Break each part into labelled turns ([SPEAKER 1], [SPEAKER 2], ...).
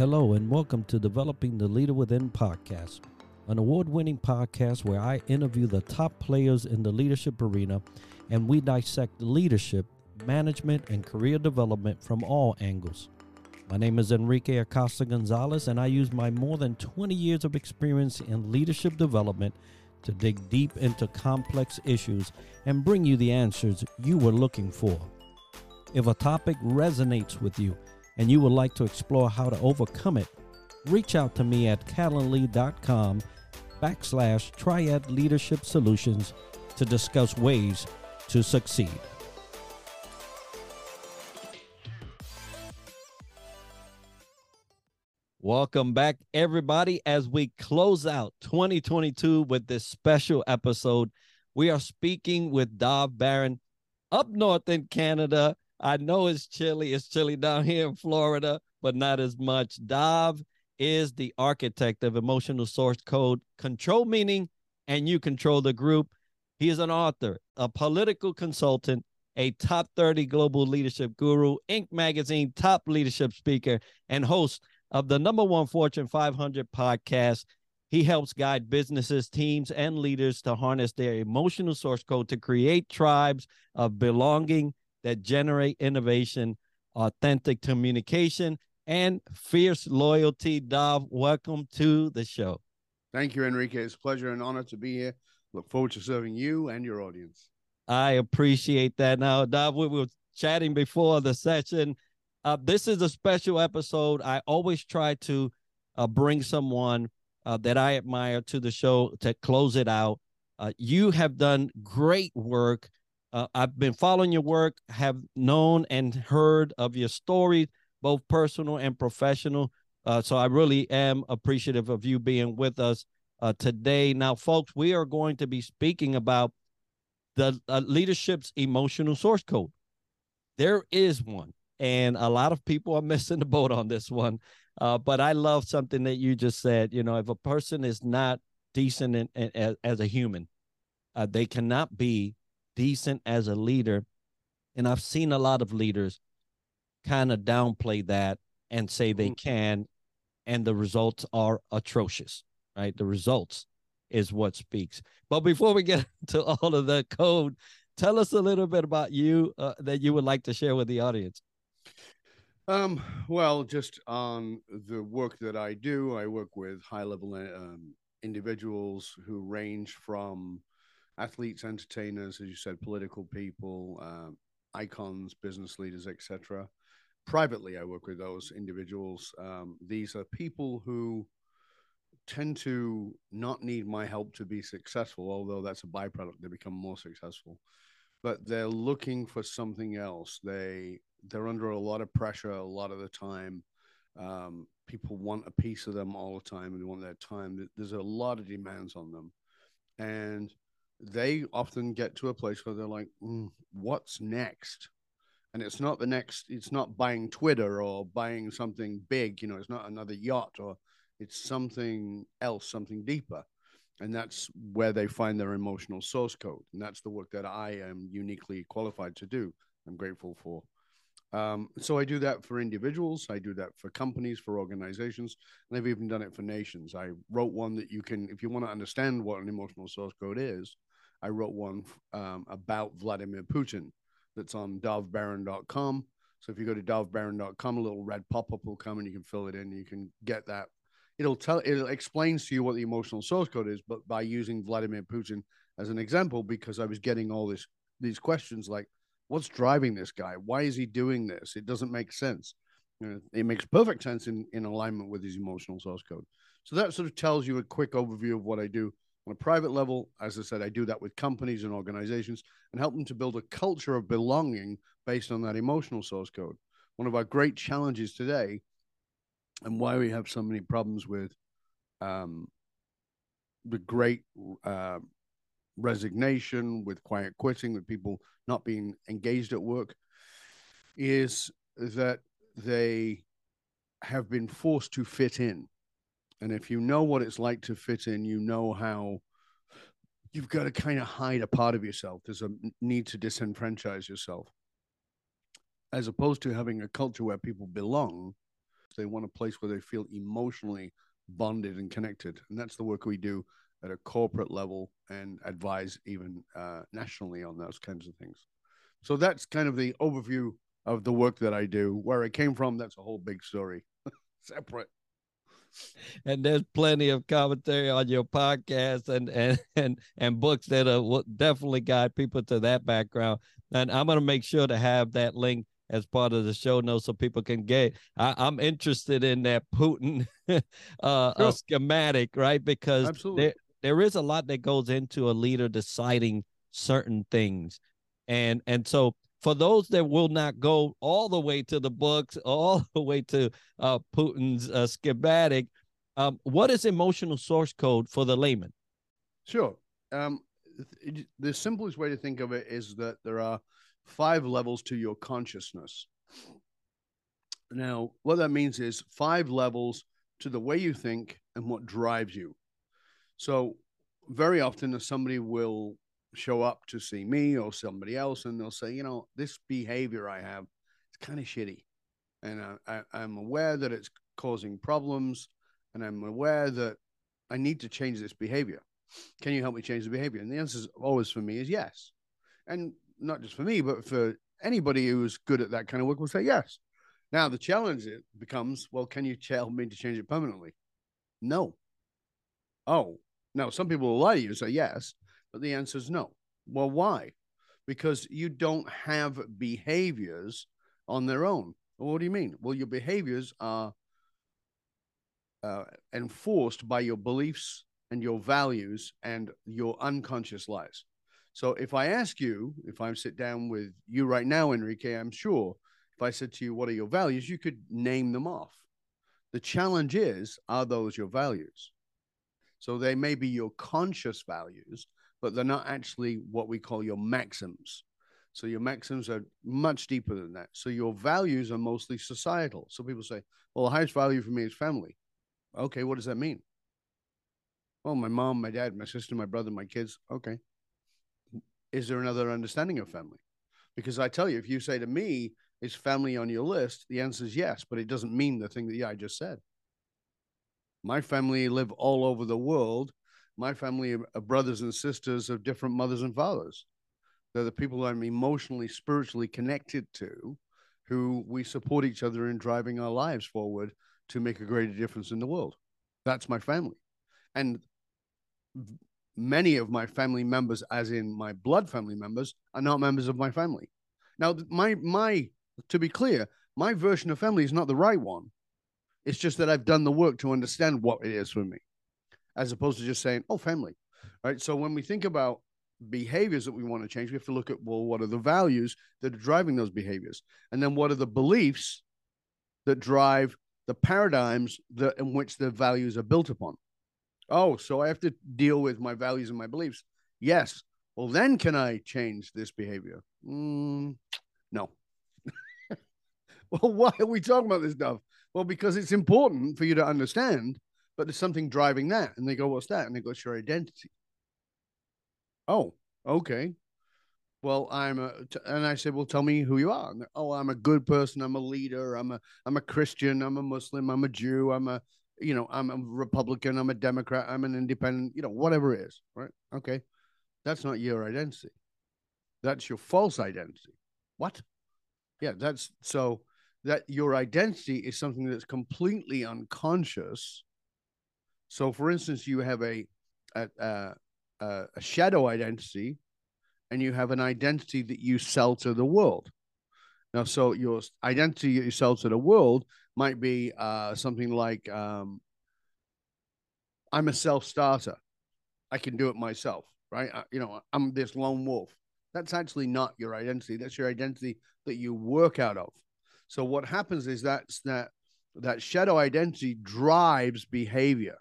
[SPEAKER 1] Hello, and welcome to Developing the Leader Within podcast, an award winning podcast where I interview the top players in the leadership arena and we dissect leadership, management, and career development from all angles. My name is Enrique Acosta Gonzalez, and I use my more than 20 years of experience in leadership development to dig deep into complex issues and bring you the answers you were looking for. If a topic resonates with you and you would like to explore how to overcome it, reach out to me at calendly.com backslash triad leadership solutions to discuss ways to succeed. Welcome back, everybody, as we close out 2022 with this special episode. We are speaking with Dov Baron up north in Canada. I know it's chilly. It's chilly down here in Florida, but not as much. Dov is the architect of emotional source code, control meaning, and you control the group. He is an author, a political consultant, a top 30 global leadership guru, Inc. magazine top leadership speaker, and host of the number one Fortune 500 podcast. He helps guide businesses, teams, and leaders to harness their emotional source code to create tribes of belonging that generate innovation, authentic communication, and fierce loyalty. Dov, welcome to the show.
[SPEAKER 2] Thank you, Enrique. It's a pleasure and honor to be here. Look forward to serving you and your audience.
[SPEAKER 1] I appreciate that. Now, Dov, we were chatting before the session. Uh, this is a special episode. I always try to uh, bring someone uh, that I admire to the show to close it out. Uh, you have done great work. Uh, I've been following your work, have known and heard of your stories, both personal and professional. Uh, so I really am appreciative of you being with us today. Now, folks, we are going to be speaking about the leadership's emotional source code. There is one and a lot of people are missing the boat on this one. Uh, but I love something that you just said. You know, if a person is not decent in, in, as, as a human, uh, they cannot be decent as a leader. And I've seen a lot of leaders kind of downplay that and say they mm-hmm. can, and the results are atrocious, right? The results is what speaks. But before we get to all of the code, tell us a little bit about you uh, that you would like to share with the audience.
[SPEAKER 2] Um, well, just on the work that I do, I work with high level um, individuals who range from athletes, entertainers, as you said, political people, uh, icons, business leaders, etc. Privately, I work with those individuals. Um, these are people who tend to not need my help to be successful, although that's a byproduct. They become more successful, but they're looking for something else. They they're under a lot of pressure a lot of the time. Um, people want a piece of them all the time and they want their time. There's a lot of demands on them. And they often get to a place where they're like, mm, what's next? And it's not the next, it's not buying Twitter or buying something big, you know, it's not another yacht or it's something else, something deeper. And that's where they find their emotional source code. And that's the work that I am uniquely qualified to do. I'm grateful for. Um, so I do that for individuals, I do that for companies, for organizations, and I've even done it for nations. I wrote one that you can, if you want to understand what an emotional source code is, I wrote one um, about Vladimir Putin that's on dovbaron.com. So if you go to dovbaron.com, a little red pop up will come and you can fill it in. You can get that. It'll tell, it explains to you what the emotional source code is, but by using Vladimir Putin as an example, because I was getting all this these questions like, what's driving this guy? Why is he doing this? It doesn't make sense. It makes perfect sense in, in alignment with his emotional source code. So that sort of tells you a quick overview of what I do on a private level. As I said, I do that with companies and organizations and help them to build a culture of belonging based on that emotional source code. One of our great challenges today, and why we have so many problems with um, the great uh, resignation, with quiet quitting, with people not being engaged at work, is that they have been forced to fit in. And if you know what it's like to fit in, you know how you've got to kind of hide a part of yourself. There's a need to disenfranchise yourself. As opposed to having a culture where people belong, They want a place where they feel emotionally bonded and connected. And that's the work we do at a corporate level and advise even uh, nationally on those kinds of things. So that's kind of the overview of the work that I do. Where it came from, that's a whole big story, separate.
[SPEAKER 1] And there's plenty of commentary on your podcast and and and and books that will definitely guide people to that background. And I'm gonna make sure to have that link as part of the show notes so people can get. I, am interested in that Putin uh, sure. schematic, right? Because Absolutely. there there is a lot that goes into a leader deciding certain things, and and so for those that will not go all the way to the books, all the way to uh, Putin's uh, schematic, um, what is emotional source code for the layman?
[SPEAKER 2] Sure. Um, the simplest way to think of it is that there are five levels to your consciousness. Now, what that means is five levels to the way you think and what drives you. So, very often, if somebody will show up to see me or somebody else and they'll say, you know, this behavior I have, it's kind of shitty. And I, I, I'm aware that it's causing problems and I'm aware that I need to change this behavior. Can you help me change the behavior? And the answer is always for me is yes. And not just for me, but for anybody who's good at that kind of work will say yes. Now the challenge it becomes, well, can you help me to change it permanently? No. Oh, now some people will lie to you and say yes, but the answer is no. Well, why? Because you don't have behaviors on their own. Well, what do you mean? Well, your behaviors are uh, enforced by your beliefs and your values and your unconscious lies. So if I ask you, if I sit down with you right now, Enrique, I'm sure if I said to you, what are your values, you could name them off. The challenge is, are those your values? So they may be your conscious values, but they're not actually what we call your maxims. So your maxims are much deeper than that. So your values are mostly societal. So people say, well, the highest value for me is family. Okay, what does that mean? Well, my mom, my dad, my sister, my brother, my kids. Okay. Is there another understanding of family? Because I tell you, if you say to me, is family on your list? The answer is yes, but it doesn't mean the thing that yeah, I just said. My family live all over the world my family of brothers and sisters of different mothers and fathers. They're the people I'm emotionally, spiritually connected to, who we support each other in driving our lives forward to make a greater difference in the world. That's my family. And many of my family members, as in my blood family members, are not members of my family. Now, my my to be clear, my version of family is not the right one. It's just that I've done the work to understand what it is for me as opposed to just saying, oh, family. Right. So when we think about behaviors that we want to change, we have to look at, well, what are the values that are driving those behaviors? And then what are the beliefs that drive the paradigms that in which the values are built upon? Oh, so I have to deal with my values and my beliefs. Yes. Well, then can I change this behavior? Mm, no. well, why are we talking about this stuff? Well, because it's important for you to understand but there's something driving that. And they go, what's that? And they go, it's your identity. Oh, okay. Well, I'm a, and I said, well, tell me who you are. oh, I'm a good person. I'm a leader. I'm a, I'm a Christian. I'm a Muslim. I'm a Jew. I'm a, you know, I'm a Republican. I'm a Democrat. I'm an independent, you know, whatever it is. Right. Okay. That's not your identity. That's your false identity. What? Yeah. That's so that your identity is something that's completely unconscious so, for instance, you have a a, a, a shadow identity, and you have an identity that you sell to the world. Now, so your identity that you sell to the world might be uh, something like um, I'm a self starter. I can do it myself, right? I, you know, I'm this lone wolf. That's actually not your identity. That's your identity that you work out of. So what happens is that's that that shadow identity drives behavior.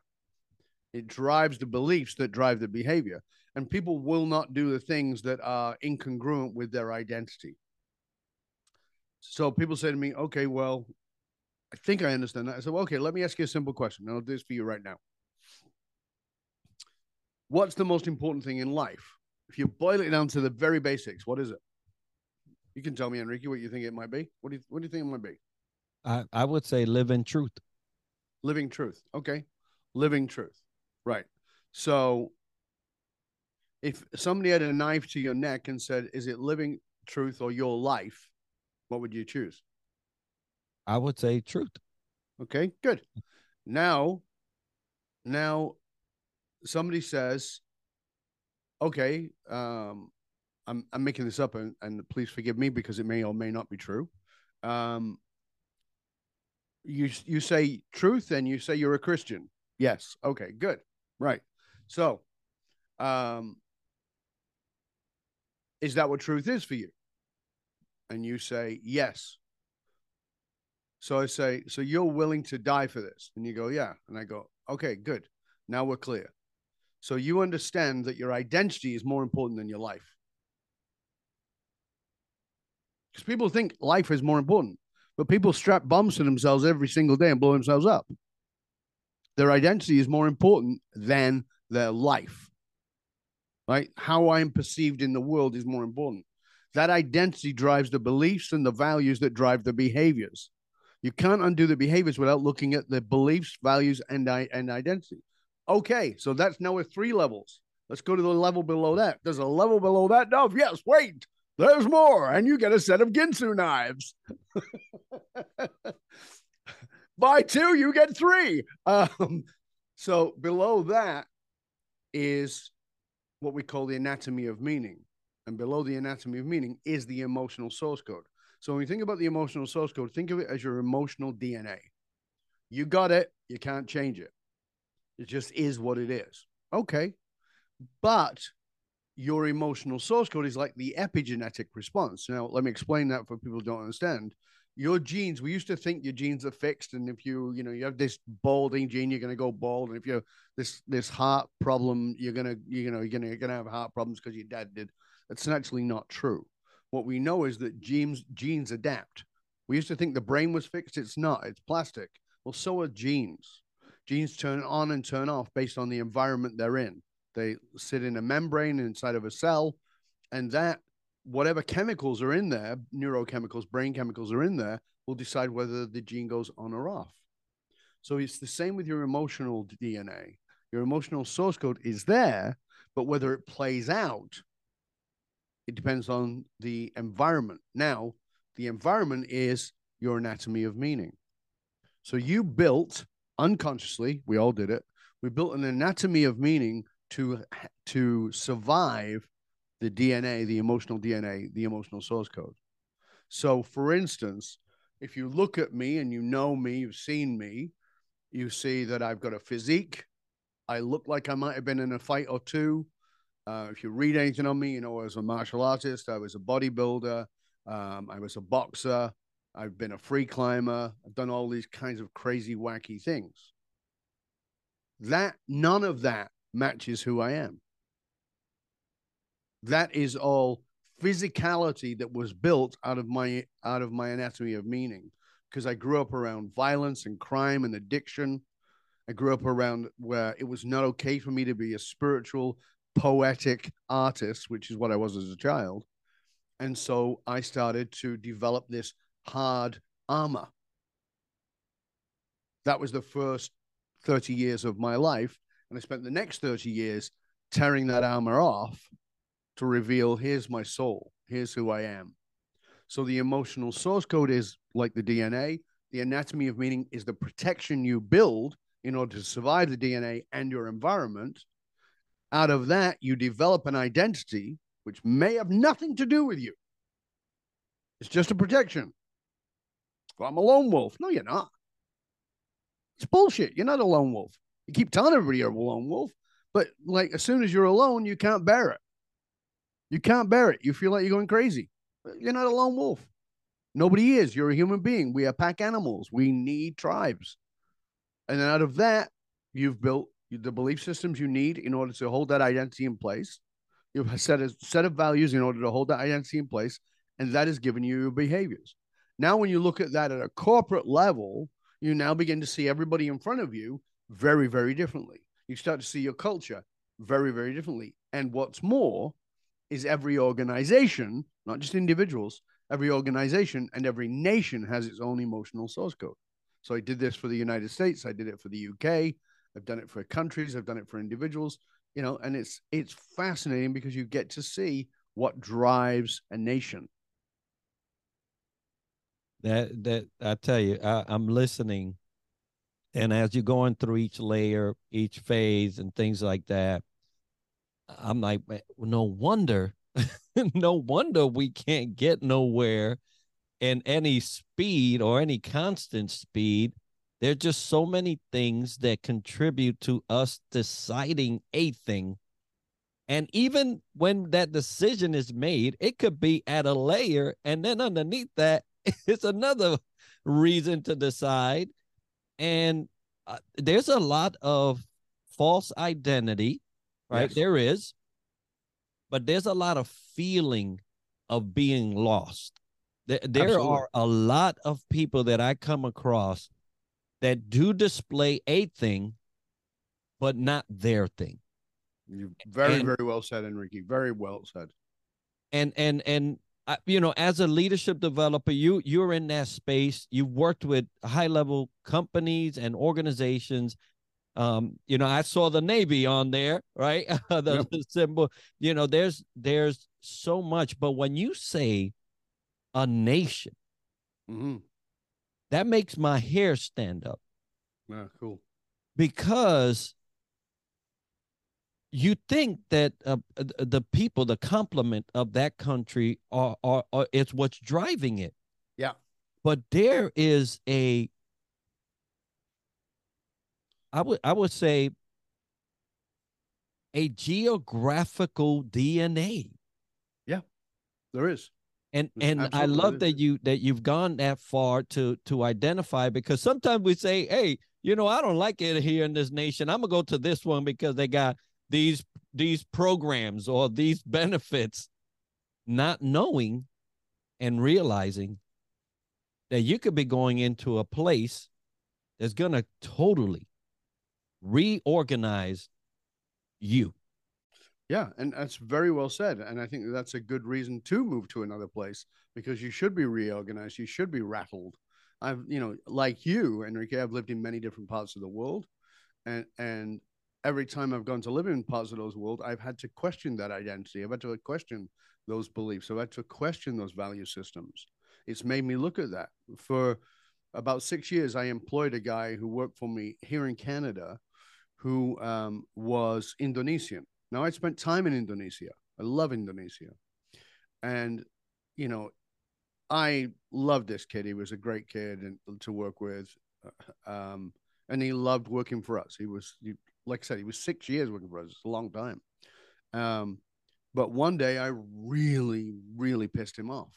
[SPEAKER 2] It drives the beliefs that drive the behavior. And people will not do the things that are incongruent with their identity. So people say to me, okay, well, I think I understand that. I said, well, okay, let me ask you a simple question. I'll do this for you right now. What's the most important thing in life? If you boil it down to the very basics, what is it? You can tell me, Enrique, what you think it might be. What do you, what do you think it might be?
[SPEAKER 1] I, I would say living truth.
[SPEAKER 2] Living truth. Okay. Living truth. Right. So if somebody had a knife to your neck and said, Is it living truth or your life? What would you choose?
[SPEAKER 1] I would say truth.
[SPEAKER 2] Okay, good. Now, now somebody says, okay, um, I'm I'm making this up and, and please forgive me because it may or may not be true. Um, you you say truth and you say you're a Christian. Yes. Okay, good. Right. So, um, is that what truth is for you? And you say, yes. So I say, so you're willing to die for this? And you go, yeah. And I go, okay, good. Now we're clear. So you understand that your identity is more important than your life. Because people think life is more important, but people strap bombs to themselves every single day and blow themselves up. Their identity is more important than their life right? How I am perceived in the world is more important. That identity drives the beliefs and the values that drive the behaviors. You can't undo the behaviors without looking at the beliefs, values, and, and identity. Okay, so that's now with three levels. Let's go to the level below that. There's a level below that. No, yes, wait, there's more, and you get a set of Ginsu knives. Buy two, you get three. Um, so below that is what we call the anatomy of meaning. And below the anatomy of meaning is the emotional source code. So when you think about the emotional source code, think of it as your emotional DNA. You got it, you can't change it. It just is what it is. Okay. But your emotional source code is like the epigenetic response. Now, let me explain that for people who don't understand your genes we used to think your genes are fixed and if you you know you have this balding gene you're going to go bald and if you have this this heart problem you're going to you know you're going to you're going to have heart problems because your dad did. That's actually not true. What we know is that genes genes adapt. We used to think the brain was fixed. It's not. It's plastic. Well so are genes. Genes turn on and turn off based on the environment they're in. They sit in a membrane inside of a cell and that whatever chemicals are in there, neurochemicals, brain chemicals are in there, will decide whether the gene goes on or off. So it's the same with your emotional DNA. Your emotional source code is there, but whether it plays out, it depends on the environment. Now, the environment is your anatomy of meaning. So you built unconsciously, we all did it. We built an anatomy of meaning to to survive the DNA, the emotional DNA, the emotional source code. So, for instance, if you look at me and you know me, you've seen me, you see that I've got a physique. I look like I might have been in a fight or two. Uh, if you read anything on me, you know, I was a martial artist, I was a bodybuilder, um, I was a boxer, I've been a free climber, I've done all these kinds of crazy, wacky things. That none of that matches who I am that is all physicality that was built out of my out of my anatomy of meaning because I grew up around violence and crime and addiction. I grew up around where it was not okay for me to be a spiritual, poetic artist, which is what I was as a child. And so I started to develop this hard armor. That was the first 30 years of my life. And I spent the next 30 years tearing that armor off to reveal here's my soul, here's who I am. So the emotional source code is like the DNA. The anatomy of meaning is the protection you build in order to survive the DNA and your environment. Out of that, you develop an identity which may have nothing to do with you. It's just a protection. Well, I'm a lone wolf. No, you're not. It's bullshit. You're not a lone wolf. You keep telling everybody you're a lone wolf, but like as soon as you're alone, you can't bear it. You can't bear it. You feel like you're going crazy. You're not a lone wolf. Nobody is. You're a human being. We are pack animals. We need tribes. And out of that, you've built the belief systems you need in order to hold that identity in place. You've set a set of values in order to hold that identity in place, and that has given you your behaviors. Now, when you look at that at a corporate level, you now begin to see everybody in front of you very, very differently. You start to see your culture very, very differently. And what's more, is every organization, not just individuals, every organization and every nation has its own emotional source code. So I did this for the United States. I did it for the UK. I've done it for countries. I've done it for individuals. You know, and it's it's fascinating because you get to see what drives a nation.
[SPEAKER 1] That that I tell you, I, I'm listening, and as you're going through each layer, each phase, and things like that, I'm like, no wonder, no wonder we can't get nowhere in any speed or any constant speed. There's just so many things that contribute to us deciding a thing. And even when that decision is made, it could be at a layer, and then underneath that, it's another reason to decide. And uh, there's a lot of false identity right? Yes. There is, but there's a lot of feeling of being lost. There, there are a lot of people that I come across that do display a thing, but not their thing.
[SPEAKER 2] You very, and, very well said, Enrique. Very well said.
[SPEAKER 1] And and and uh, you know, as a leadership developer, you you're in that space. You've worked with high level companies and organizations um you know i saw the navy on there right? The, yep. the, symbol you know there's there's so much but when you say a nation mm-hmm. that makes my hair stand up.
[SPEAKER 2] Yeah cool.
[SPEAKER 1] Because you think that uh, the people the complement of that country are, are, are it's what's driving it.
[SPEAKER 2] Yeah.
[SPEAKER 1] But there is a I would I would say a geographical DNA.
[SPEAKER 2] Yeah, there is.
[SPEAKER 1] And and I love that you that you've gone that far to to identify because sometimes we say, hey, you know, I don't like it here in this nation. I'm gonna go to this one because they got these these programs or these benefits, not knowing and realizing that you could be going into a place that's gonna totally reorganize you.
[SPEAKER 2] Yeah, and that's very well said. And I think that's a good reason to move to another place because you should be reorganized. You should be rattled. I've, you know, like you, Enrique, I've lived in many different parts of the world. And and every time I've gone to live in parts of those world, I've had to question that identity. I've had to question those beliefs. I've had to question those value systems. It's made me look at that. For about six years, I employed a guy who worked for me here in Canada who um, was Indonesian. Now, I spent time in Indonesia. I love Indonesia. And, you know, I loved this kid. He was a great kid and, to work with. Uh, um, and he loved working for us. He was, he, like I said, he was six years working for us. It's a long time. Um, but one day I really, really pissed him off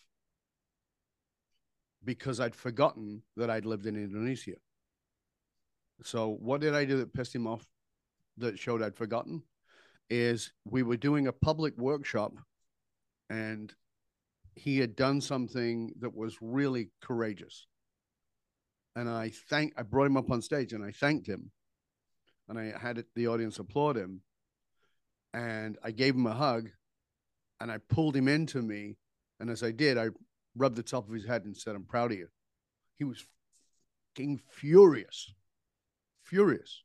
[SPEAKER 2] because I'd forgotten that I'd lived in Indonesia. So what did I do that pissed him off? That showed I'd forgotten is we were doing a public workshop, and he had done something that was really courageous. And I thank I brought him up on stage and I thanked him, and I had the audience applaud him, and I gave him a hug, and I pulled him into me, and as I did, I rubbed the top of his head and said, "I'm proud of you." He was fucking furious furious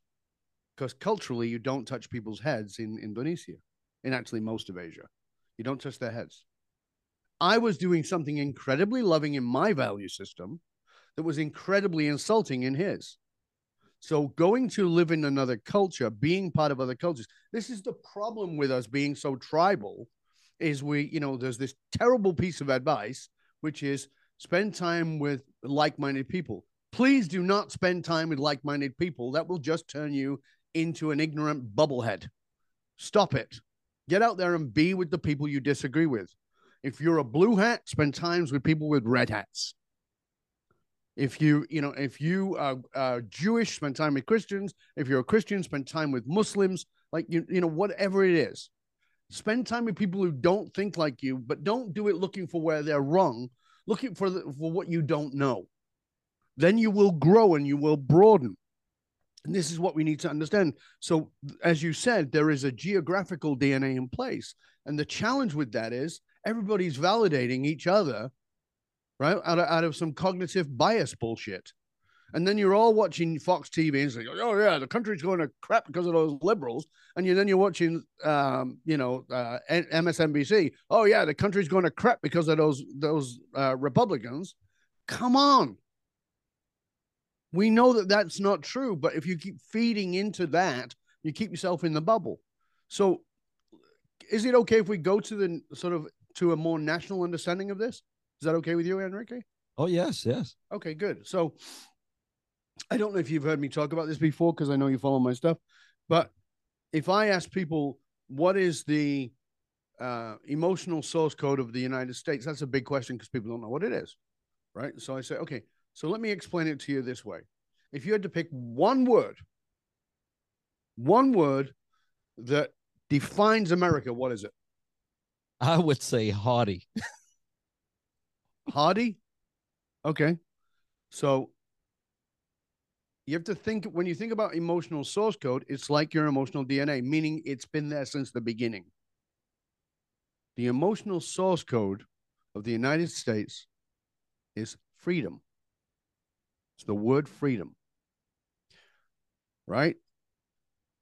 [SPEAKER 2] because culturally you don't touch people's heads in Indonesia, in actually most of Asia. You don't touch their heads. I was doing something incredibly loving in my value system that was incredibly insulting in his. So going to live in another culture, being part of other cultures, this is the problem with us being so tribal is we, you know, there's this terrible piece of advice, which is spend time with like-minded people. Please do not spend time with like minded people. That will just turn you into an ignorant bubblehead. Stop it. Get out there and be with the people you disagree with. If you're a blue hat, spend times with people with red hats. If you, you know, if you are, are Jewish, spend time with Christians. If you're a Christian, spend time with Muslims. Like you, you know, whatever it is, spend time with people who don't think like you, but don't do it looking for where they're wrong. Looking for the, for what you don't know then you will grow and you will broaden. And this is what we need to understand. So, as you said, there is a geographical DNA in place. And the challenge with that is everybody's validating each other right? Out of, out of some cognitive bias bullshit. And then you're all watching Fox TV and saying, "Oh yeah, the country's going to crap because of those liberals." And you then you're watching, um, you know, uh, MSNBC. Oh yeah, the country's going to crap because of those those uh, Republicans. Come on, we know that that's not true. But if you keep feeding into that, you keep yourself in the bubble. So, is it okay if we go to the sort of to a more national understanding of this? Is that okay with you, Enrique?
[SPEAKER 1] Oh yes, yes.
[SPEAKER 2] Okay, good. So I don't know if you've heard me talk about this before because I know you follow my stuff, but if I ask people what is the uh, emotional source code of the United States, that's a big question because people don't know what it is, right? So I say, okay, so let me explain it to you this way. If you had to pick one word, one word that defines America, what is it?
[SPEAKER 1] I would say haughty.
[SPEAKER 2] Hardy? Okay. So you have to think when you think about emotional source code, it's like your emotional DNA, meaning it's been there since the beginning. The emotional source code of the United States is freedom. It's the word freedom. Right?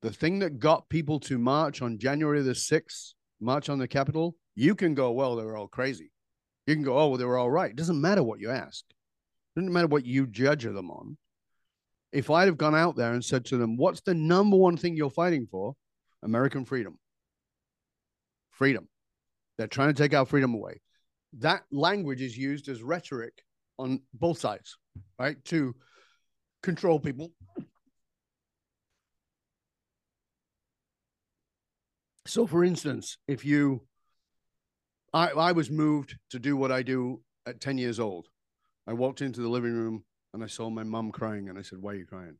[SPEAKER 2] The thing that got people to march on January the 6th, march on the Capitol, you can go, well, they were all crazy. You can go, oh, well, they were all right. It doesn't matter what you ask. It doesn't matter what you judge them on if I'd have gone out there and said to them, What's the number one thing you're fighting for? American freedom. Freedom. They're trying to take our freedom away. That language is used as rhetoric on both sides, right? To control people. So, for instance, if you, I, I was moved to do what I do at 10 years old. I walked into the living room and I saw my mum crying, and I said, "Why are you crying?"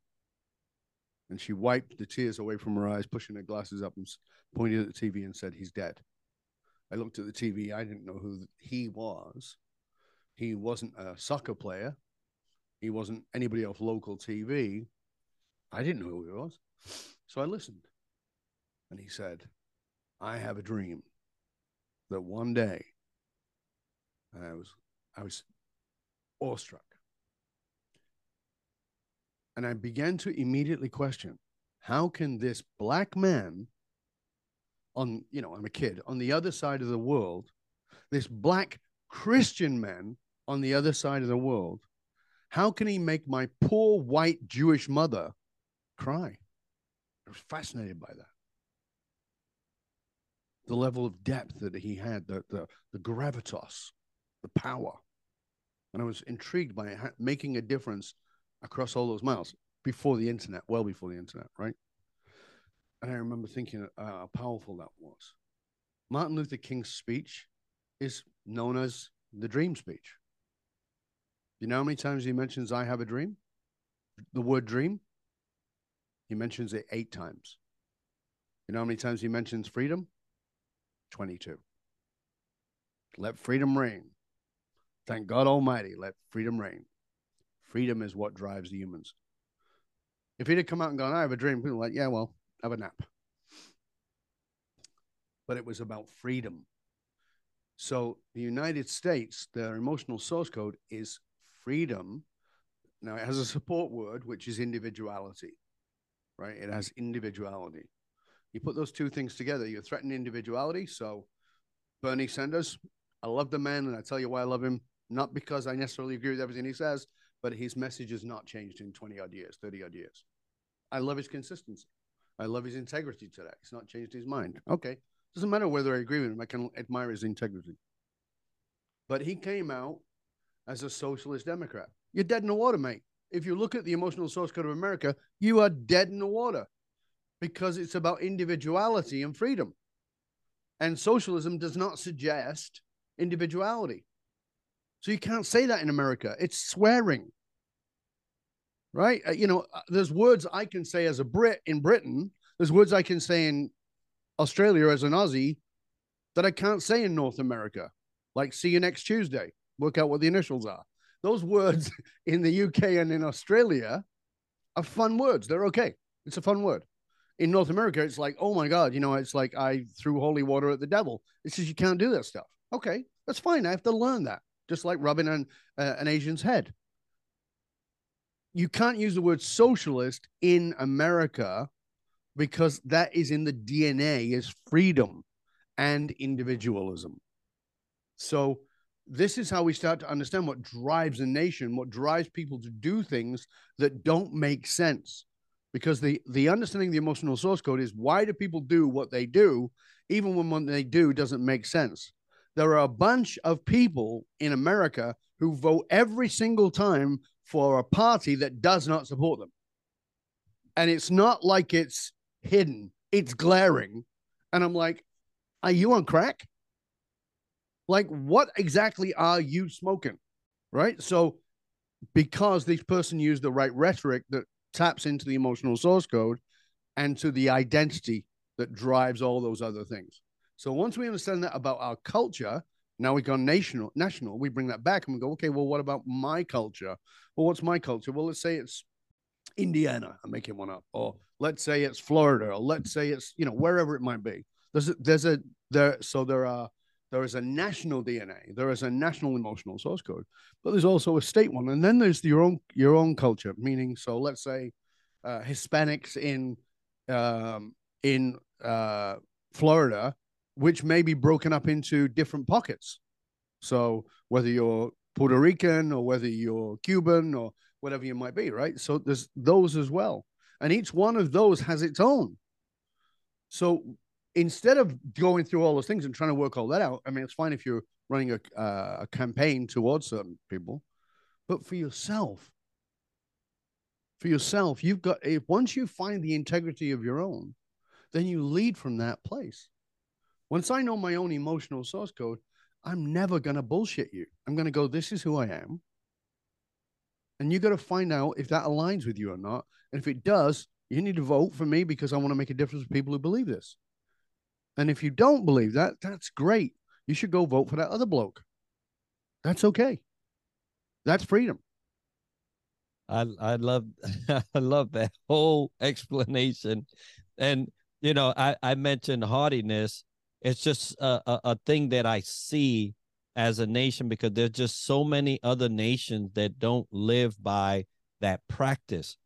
[SPEAKER 2] And she wiped the tears away from her eyes, pushing her glasses up, and pointed at the TV and said, "He's dead." I looked at the TV. I didn't know who he was. He wasn't a soccer player. He wasn't anybody off local TV. I didn't know who he was. So I listened. And he said, I have a dream that one day, and I was I was awestruck. And I began to immediately question how can this black man on, you know, I'm a kid, on the other side of the world, this black Christian man on the other side of the world, how can he make my poor white Jewish mother cry? I was fascinated by that. The level of depth that he had, the, the, the gravitas, the power. And I was intrigued by making a difference across all those miles before the internet, well before the internet, right? And I remember thinking uh, how powerful that was. Martin Luther King's speech is known as the dream speech. You know how many times he mentions I have a dream? The word dream? He mentions it eight times. You know how many times he mentions freedom? 22. Let freedom reign. Thank God Almighty, let freedom reign. Freedom is what drives the humans. If he'd have come out and gone, I have a dream, people like, yeah, well, have a nap. But it was about freedom. So the United States, their emotional source code is freedom. Now it has a support word, which is individuality, right? It has individuality. You put those two things together, you threaten individuality. So Bernie Sanders, I love the man, and I tell you why I love him. Not because I necessarily agree with everything he says, but his message has not changed in 20 odd years, 30 odd years. I love his consistency. I love his integrity today. He's not changed his mind. Okay. Doesn't matter whether I agree with him, I can admire his integrity. But he came out as a socialist Democrat. You're dead in the water, mate. If you look at the emotional source code of America, you are dead in the water because it's about individuality and freedom. And socialism does not suggest individuality. So you can't say that in America. It's swearing right? Uh, you know, uh, there's words I can say as a Brit in Britain. There's words I can say in Australia as an Aussie that I can't say in North America, like see you next Tuesday. Work out what the initials are. Those words in the UK and in Australia are fun words. They're okay. It's a fun word. In North America, it's like, oh my God, you know, it's like I threw holy water at the devil. It says you can't do that stuff. Okay, that's fine. I have to learn that. just like rubbing an, uh, an Asian's head. You can't use the word socialist in America because that is in the DNA is freedom and individualism. So this is how we start to understand what drives a nation, what drives people to do things that don't make sense. Because the the understanding the emotional source code is why do people do what they do, even when what they do doesn't make sense. There are a bunch of people in America who vote every single time for a party that does not support them. And it's not like it's hidden, it's glaring. And I'm like, are you on crack? Like, what exactly are you smoking? Right. So, because this person used the right rhetoric that taps into the emotional source code and to the identity that drives all those other things. So once we understand that about our culture, now we go national, national, we bring that back and we go, okay, well, what about my culture? Well, what's my culture? Well, let's say it's Indiana. I'm making one up. Or let's say it's Florida. Or let's say it's, you know, wherever it might be. There's a, there's a, there, so there are, there is a national DNA. There is a national emotional source code, but there's also a state one. And then there's your own, your own culture, meaning, so let's say uh, Hispanics in, um, in uh, Florida which may be broken up into different pockets. So whether you're Puerto Rican or whether you're Cuban or whatever you might be, right? So there's those as well. And each one of those has its own. So instead of going through all those things and trying to work all that out, I mean, it's fine if you're running a, uh, a campaign towards certain people, but for yourself, for yourself, you've got, if once you find the integrity of your own, then you lead from that place. Once I know my own emotional source code, I'm never going to bullshit you. I'm going to go, this is who I am. And you got to find out if that aligns with you or not. And if it does, you need to vote for me because I want to make a difference with people who believe this. And if you don't believe that, that's great. You should go vote for that other bloke. That's okay. That's freedom.
[SPEAKER 1] I I love I love that whole explanation. And you know, I, I mentioned haughtiness it's just a, a, a thing that I see as a nation because there's just so many other nations that don't live by that practice.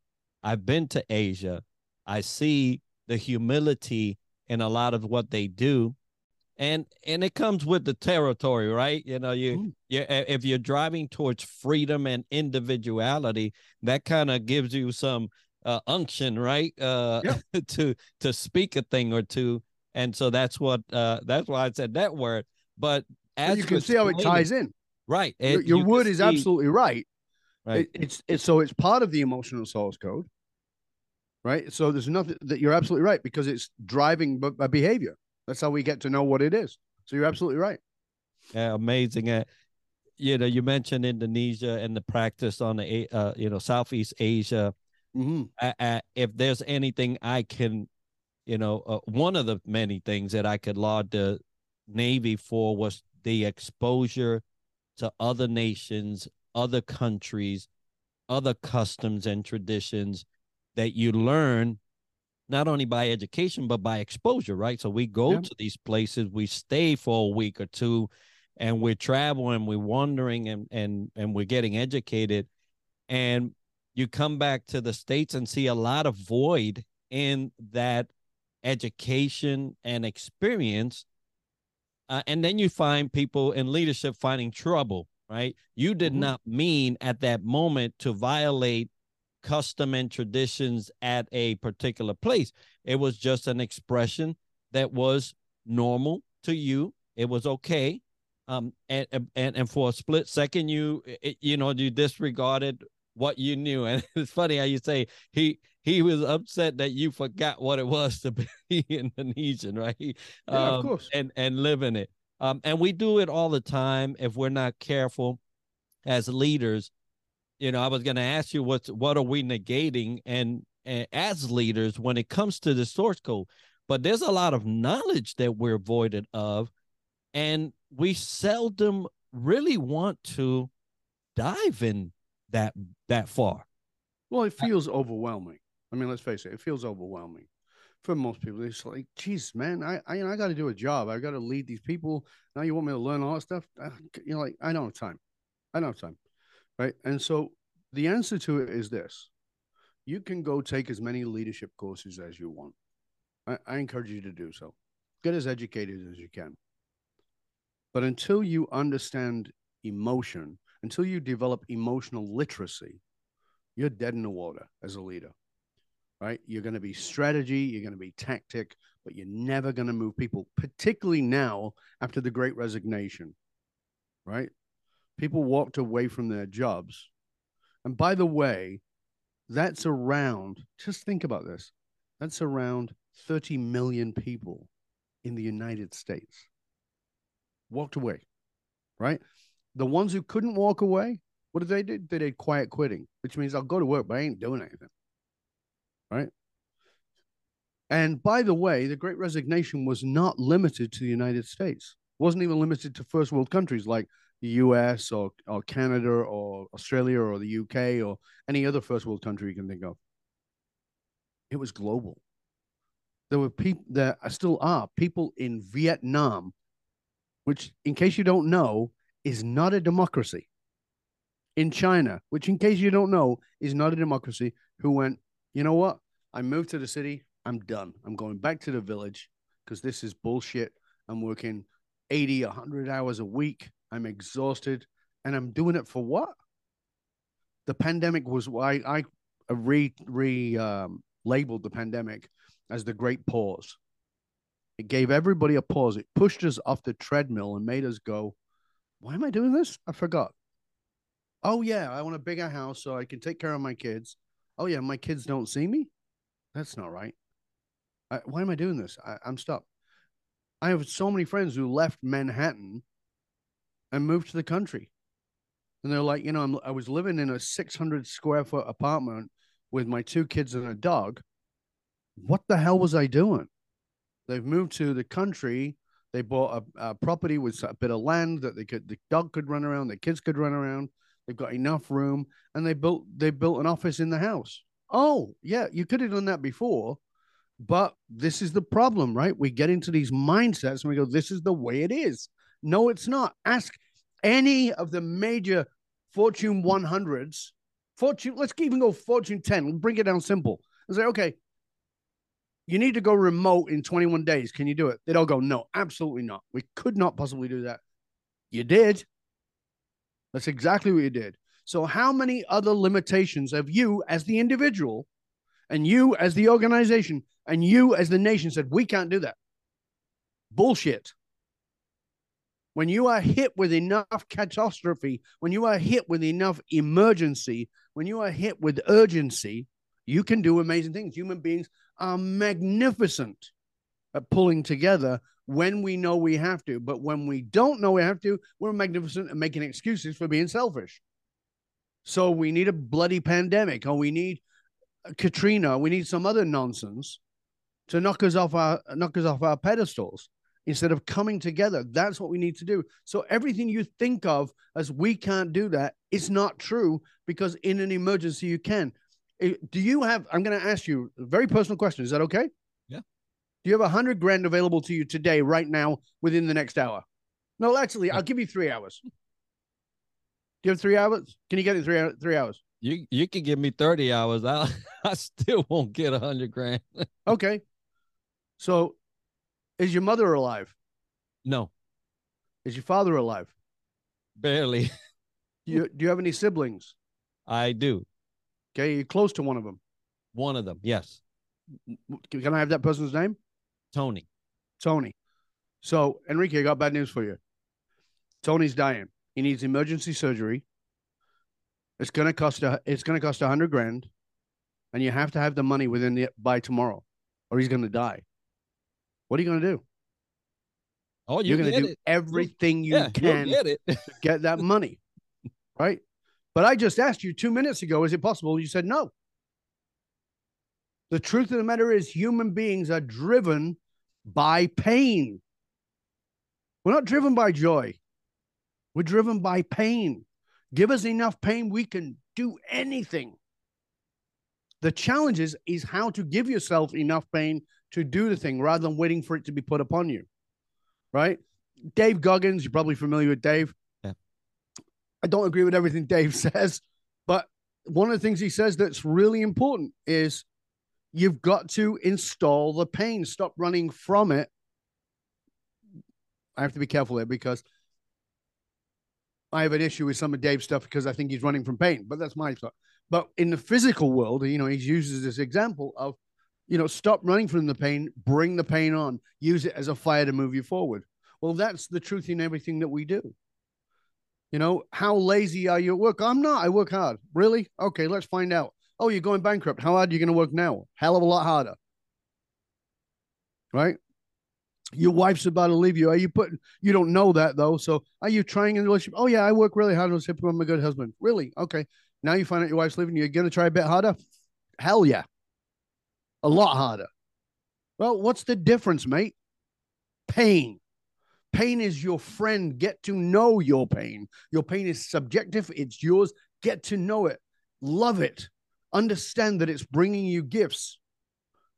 [SPEAKER 1] I've been to Asia. I see the humility in a lot of what they do. And and it comes with the territory, right? You know, you mm. you if you're driving towards freedom and individuality, that kind of gives you some uh, unction, right? Uh, yeah. to to speak a thing or two and so that's what uh that's why I said that word. But as
[SPEAKER 2] you can see how it ties in,
[SPEAKER 1] right?
[SPEAKER 2] It, your, your you word is see, absolutely right. Right. It, it's it's so it's part of the emotional source code, right? So there's nothing that you're absolutely right because it's driving a behavior. That's how we get to know what it is. So you're absolutely right.
[SPEAKER 1] Yeah, amazing. Uh, you know, you mentioned Indonesia and the practice on the uh, you know Southeast Asia. Mm-hmm. Uh, uh, if there's anything I can you know, uh, one of the many things that I could laud the Navy for was the exposure to other nations, other countries, other customs and traditions that you learn not only by education but by exposure, right? So we go yeah. to these places, we stay for a week or two, and we're traveling, we're wandering, and and and we're getting educated, and you come back to the states and see a lot of void in that education and experience uh, and then you find people in leadership finding trouble right you did mm-hmm. not mean at that moment to violate custom and traditions at a particular place it was just an expression that was normal to you it was okay um and and and for a split second you it, you know you disregarded what you knew and it's funny how you say he he was upset that you forgot what it was to be Indonesian, right? Yeah,
[SPEAKER 2] um, of course.
[SPEAKER 1] And and live in it. Um, and we do it all the time if we're not careful as leaders. You know, I was going to ask you what's what are we negating and, and as leaders when it comes to the source code, but there's a lot of knowledge that we're voided of, and we seldom really want to dive in that that far.
[SPEAKER 2] Well, it feels overwhelming. I mean, let's face it, it feels overwhelming for most people. It's like, geez, man, I I, you know, I got to do a job. I got to lead these people. Now you want me to learn all that stuff? Uh, you know, like I don't have time. I don't have time. Right. And so the answer to it is this you can go take as many leadership courses as you want. I, I encourage you to do so. Get as educated as you can. But until you understand emotion, until you develop emotional literacy, you're dead in the water as a leader, right? You're going to be strategy, you're going to be tactic, but you're never going to move people, particularly now after the great resignation, right? People walked away from their jobs. And by the way, that's around, just think about this, that's around 30 million people in the United States walked away, right? The ones who couldn't walk away, what did they do? They did quiet quitting, which means I'll go to work, but I ain't doing anything, right? And by the way, the Great Resignation was not limited to the United States. It wasn't even limited to first world countries like the US or, or Canada or Australia or the UK or any other first world country you can think of. It was global. There were people, there still are people in Vietnam which, in case you don't know, is not a democracy. In China, which, in case you don't know, is not a democracy, who went, you know what? I moved to the city. I'm done. I'm going back to the village because this is bullshit. I'm working 80, 100 hours a week. I'm exhausted. And I'm doing it for what? The pandemic was why I re, re um, labeled the pandemic as the great pause it gave everybody a pause. It pushed us off the treadmill and made us go, why am I doing this? I forgot. Oh, yeah, I want a bigger house so I can take care of my kids. Oh, yeah, my kids don't see me. That's not right. I, why am I doing this? I, I'm stuck. I have so many friends who left Manhattan and moved to the country. And they're like, you know, I'm, I was living in a 600 square foot apartment with my two kids and a dog. What the hell was I doing? They've moved to the country. They bought a, a, property with a bit of land that they could the dog could run around, the kids could run around. They've got enough room, and they built they built an office in the house. Oh yeah, you could have done that before, but this is the problem, right? We get into these mindsets and we go, "This is the way it is." No, it's not. Ask any of the major Fortune 100s, Fortune. Let's even go Fortune 10. we'll Bring it down simple. And say, okay, you need to go remote in 21 days. Can you do it? They'd all go, no, absolutely not. We could not possibly do that. You did. That's exactly what you did. So, how many other limitations have you, as the individual, and you, as the organization, and you, as the nation, said, we can't do that? Bullshit. When you are hit with enough catastrophe, when you are hit with enough emergency, when you are hit with urgency, you can do amazing things. Human beings are magnificent at pulling together when we know we have to. But when we don't know we have to, we're magnificent at making excuses for being selfish. So we need a bloody pandemic, or we need Katrina, we need some other nonsense to knock us off our knock us off our pedestals instead of coming together. That's what we need to do. So everything you think of as we can't do that is not true because in an emergency you can. Do you have i'm going to ask you a very personal question. Is that okay?
[SPEAKER 1] Yeah.
[SPEAKER 2] Do you have a hundred grand available to you today right now within the next hour? No actually i'll give you three hours. Do you have three hours? Can you get it three three hours?
[SPEAKER 1] You you can give me 30 hours. I i still won't get a hundred grand.
[SPEAKER 2] Okay. So is your mother alive
[SPEAKER 1] no
[SPEAKER 2] is your father alive
[SPEAKER 1] barely
[SPEAKER 2] do you, do you have any siblings
[SPEAKER 1] i do
[SPEAKER 2] Okay, you're close to one of them.
[SPEAKER 1] One of them, yes.
[SPEAKER 2] Can I have that person's name?
[SPEAKER 1] Tony.
[SPEAKER 2] Tony. So, Enrique, I got bad news for you. Tony's dying. He needs emergency surgery. It's gonna cost a it's gonna cost a hundred grand, and you have to have the money within the by tomorrow, or he's gonna die. What are you gonna do?
[SPEAKER 1] Oh, you are
[SPEAKER 2] gonna do
[SPEAKER 1] it.
[SPEAKER 2] everything you
[SPEAKER 1] yeah,
[SPEAKER 2] can
[SPEAKER 1] get it.
[SPEAKER 2] to get that money, right? But I just asked you two minutes ago, is it possible? You said no. The truth of the matter is, human beings are driven by pain. We're not driven by joy, we're driven by pain. Give us enough pain, we can do anything. The challenge is, is how to give yourself enough pain to do the thing rather than waiting for it to be put upon you. Right? Dave Goggins, you're probably familiar with Dave Yeah. I don't agree with everything Dave says, but one of the things he says that's really important is you've got to install the pain, stop running from it. I have to be careful there because I have an issue with some of Dave's stuff because I think he's running from pain, but that's my thought. But in the physical world, you know, he uses this example of, you know, stop running from the pain, bring the pain on, use it as a fire to move you forward. Well, that's the truth in everything that we do. You know, how lazy are you at work? I'm not. I work hard. Really? Okay, let's find out. Oh, you're going bankrupt. How hard are you going to work now? Hell of a lot harder. Right? Your wife's about to leave you. Are you putting, you don't know that though. So are you trying in the relationship? Oh, yeah, I work really hard I'm a good husband. Really? Okay. Now you find out your wife's leaving. you. You're going to try a bit harder? Hell yeah. A lot harder. Well, what's the difference, mate? Pain. Pain is your friend. Get to know your pain. Your pain is subjective, it's yours. Get to know it. Love it. Understand that it's bringing you gifts.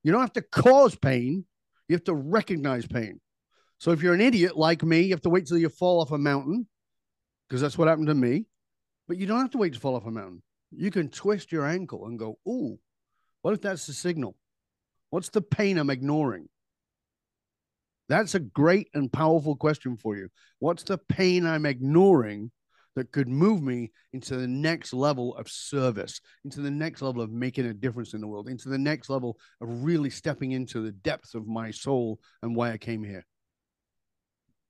[SPEAKER 2] You don't have to cause pain, you have to recognize pain. So if you're an idiot like me, you have to wait till you fall off a mountain because that's what happened to me. But you don't have to wait to fall off a mountain. You can twist your ankle and go, Ooh, what if that's the signal? What's the pain I'm ignoring? That's a great and powerful question for you. What's the pain I'm ignoring that could move me into the next level of service, into the next level of making a difference in the world, into the next level of really stepping into the depths of my soul and why I came here?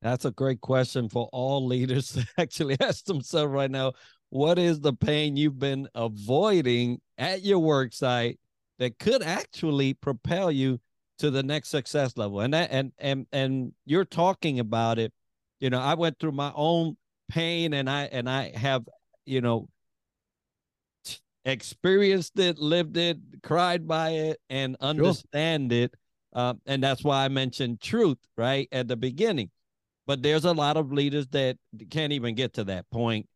[SPEAKER 1] That's a great question for all leaders to actually ask themselves right now. What is the pain you've been avoiding at your work site that could actually propel you to the next success level. And that and and and you're talking about it. You know i went through my own pain and i and i have you know experienced it lived it cried by it and understand sure. it. Uh, and that's why i mentioned truth right at the beginning. But there's a lot of leaders that can't even get to that point.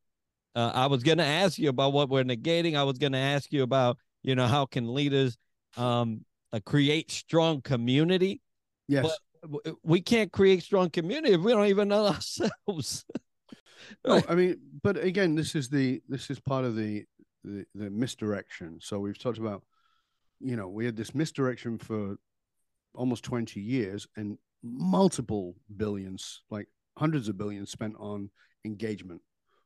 [SPEAKER 1] Uh, i was going to ask you about what we're negating. I was going to ask you about you know how can leaders um, uh, create strong community.
[SPEAKER 2] Yes.
[SPEAKER 1] But we can't create strong community if we don't even know ourselves.
[SPEAKER 2] no, I mean, but again, this is the this is part of the, the the misdirection. So we've talked about, you know, we had this misdirection for almost 20 years and multiple billions, like hundreds of billions spent on engagement.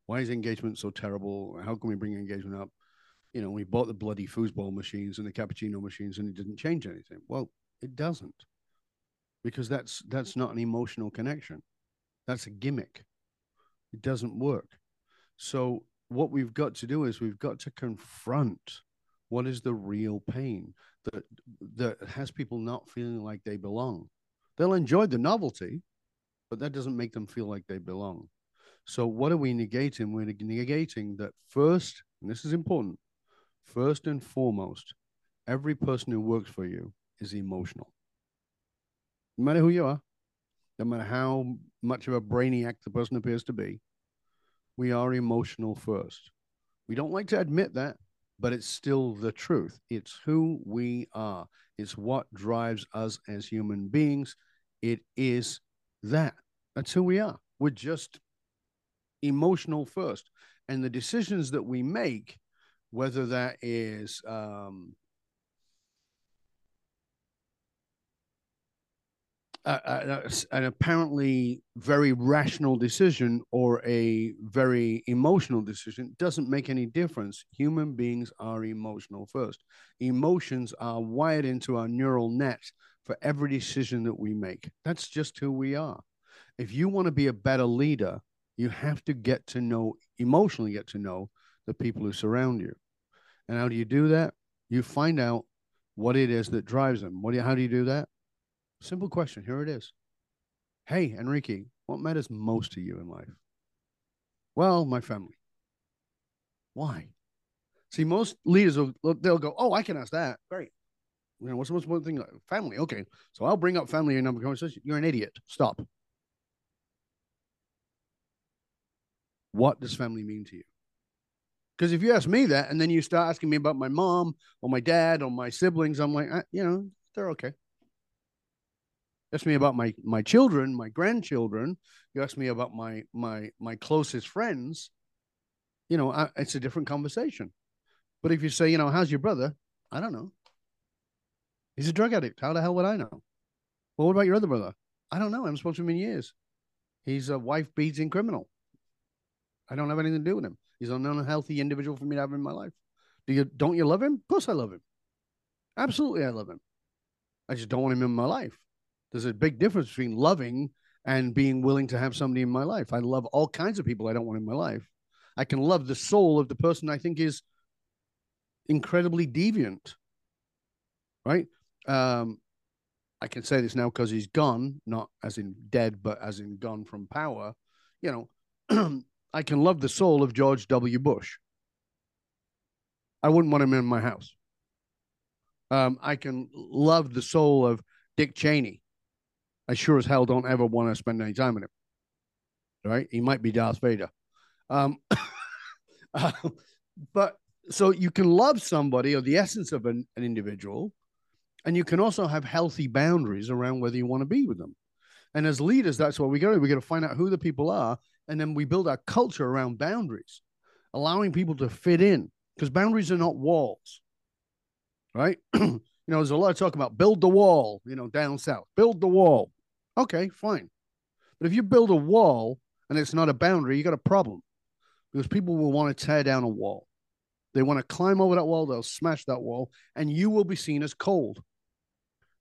[SPEAKER 2] Why is engagement so terrible? How can we bring engagement up? You know, we bought the bloody foosball machines and the cappuccino machines and it didn't change anything. Well, it doesn't. Because that's that's not an emotional connection. That's a gimmick. It doesn't work. So what we've got to do is we've got to confront what is the real pain that that has people not feeling like they belong. They'll enjoy the novelty, but that doesn't make them feel like they belong. So what are we negating? We're negating that first, and this is important, first and foremost, every person who works for you is emotional. No matter who you are, no matter how much of a brainiac the person appears to be, we are emotional first. We don't like to admit that, but it's still the truth. It's who we are, it's what drives us as human beings. It is that. That's who we are. We're just emotional first. And the decisions that we make whether that is um, an apparently very rational decision or a very emotional decision doesn't make any difference. Human beings are emotional first. Emotions are wired into our neural net for every decision that we make. That's just who we are. If you want to be a better leader, you have to get to know, emotionally get to know the people who surround you. And how do you do that? You find out what it is that drives them. What do you, how do you do that? Simple question. Here it is. Hey, Enrique, what matters most to you in life? Well, my family. Why? See, most leaders will they'll go, "Oh, I can ask that." Great. You know, what's the most important thing? Family. Okay, so I'll bring up family in number conversation. You're an idiot. Stop. What does family mean to you? Because if you ask me that and then you start asking me about my mom or my dad or my siblings, I'm like, uh, you know, they're okay. Ask me about my my children, my grandchildren. You ask me about my my my closest friends. you know, I, it's a different conversation. But if you say, you know, how's your brother? I don't know. He's a drug addict. How the hell would I know? Well, what about your other brother? I don't know. I haven't spoken to him in years. He's a wife beating criminal. I don't have anything to do with him. He's an unhealthy individual for me to have in my life. Do you don't you love him? Of course I love him. Absolutely I love him. I just don't want him in my life. There's a big difference between loving and being willing to have somebody in my life. I love all kinds of people I don't want in my life. I can love the soul of the person I think is incredibly deviant. Right? Um, I can say this now because he's gone, not as in dead, but as in gone from power. You know, I can love the soul of George W. Bush. I wouldn't want him in my house. Um, I can love the soul of Dick Cheney. I sure as hell don't ever want to spend any time with him. Right? He might be Darth Vader. Um, uh, but so you can love somebody or the essence of an, an individual, and you can also have healthy boundaries around whether you want to be with them. And as leaders, that's what we got to We got to find out who the people are, and then we build our culture around boundaries, allowing people to fit in because boundaries are not walls, right? you know, there's a lot of talk about build the wall, you know, down south, build the wall. Okay, fine. But if you build a wall and it's not a boundary, you got a problem because people will want to tear down a wall. They want to climb over that wall, they'll smash that wall, and you will be seen as cold.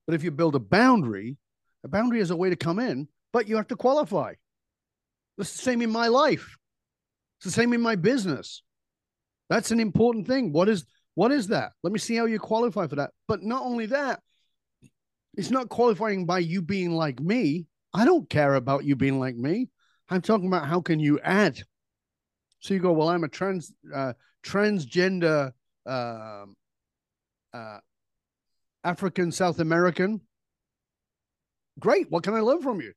[SPEAKER 2] But if you build a boundary, a boundary is a way to come in, but you have to qualify. It's the same in my life. It's the same in my business. That's an important thing. What is what is that? Let me see how you qualify for that. But not only that, it's not qualifying by you being like me. I don't care about you being like me. I'm talking about how can you add. So you go, well, I'm a trans uh, transgender uh, uh, African South American. Great. What can I learn from you?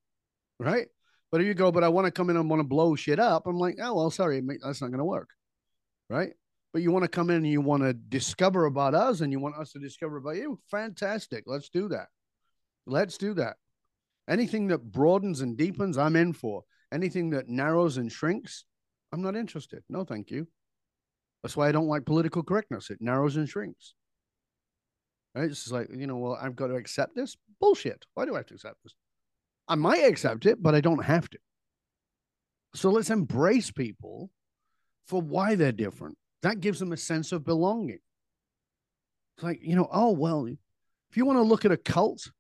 [SPEAKER 2] Right. But you go, but I want to come in and want to blow shit up, I'm like, oh well, sorry, that's not going to work. Right but you want to come in and you want to discover about us and you want us to discover about you, fantastic. Let's do that. Let's do that. Anything that broadens and deepens, I'm in for. Anything that narrows and shrinks, I'm not interested. No, thank you. That's why I don't like political correctness. It narrows and shrinks. Right? It's like, you know, well, I've got to accept this. Bullshit. Why do I have to accept this? I might accept it, but I don't have to. So let's embrace people for why they're different that gives them a sense of belonging. It's like, you know, oh, well, if you want to look at a cult,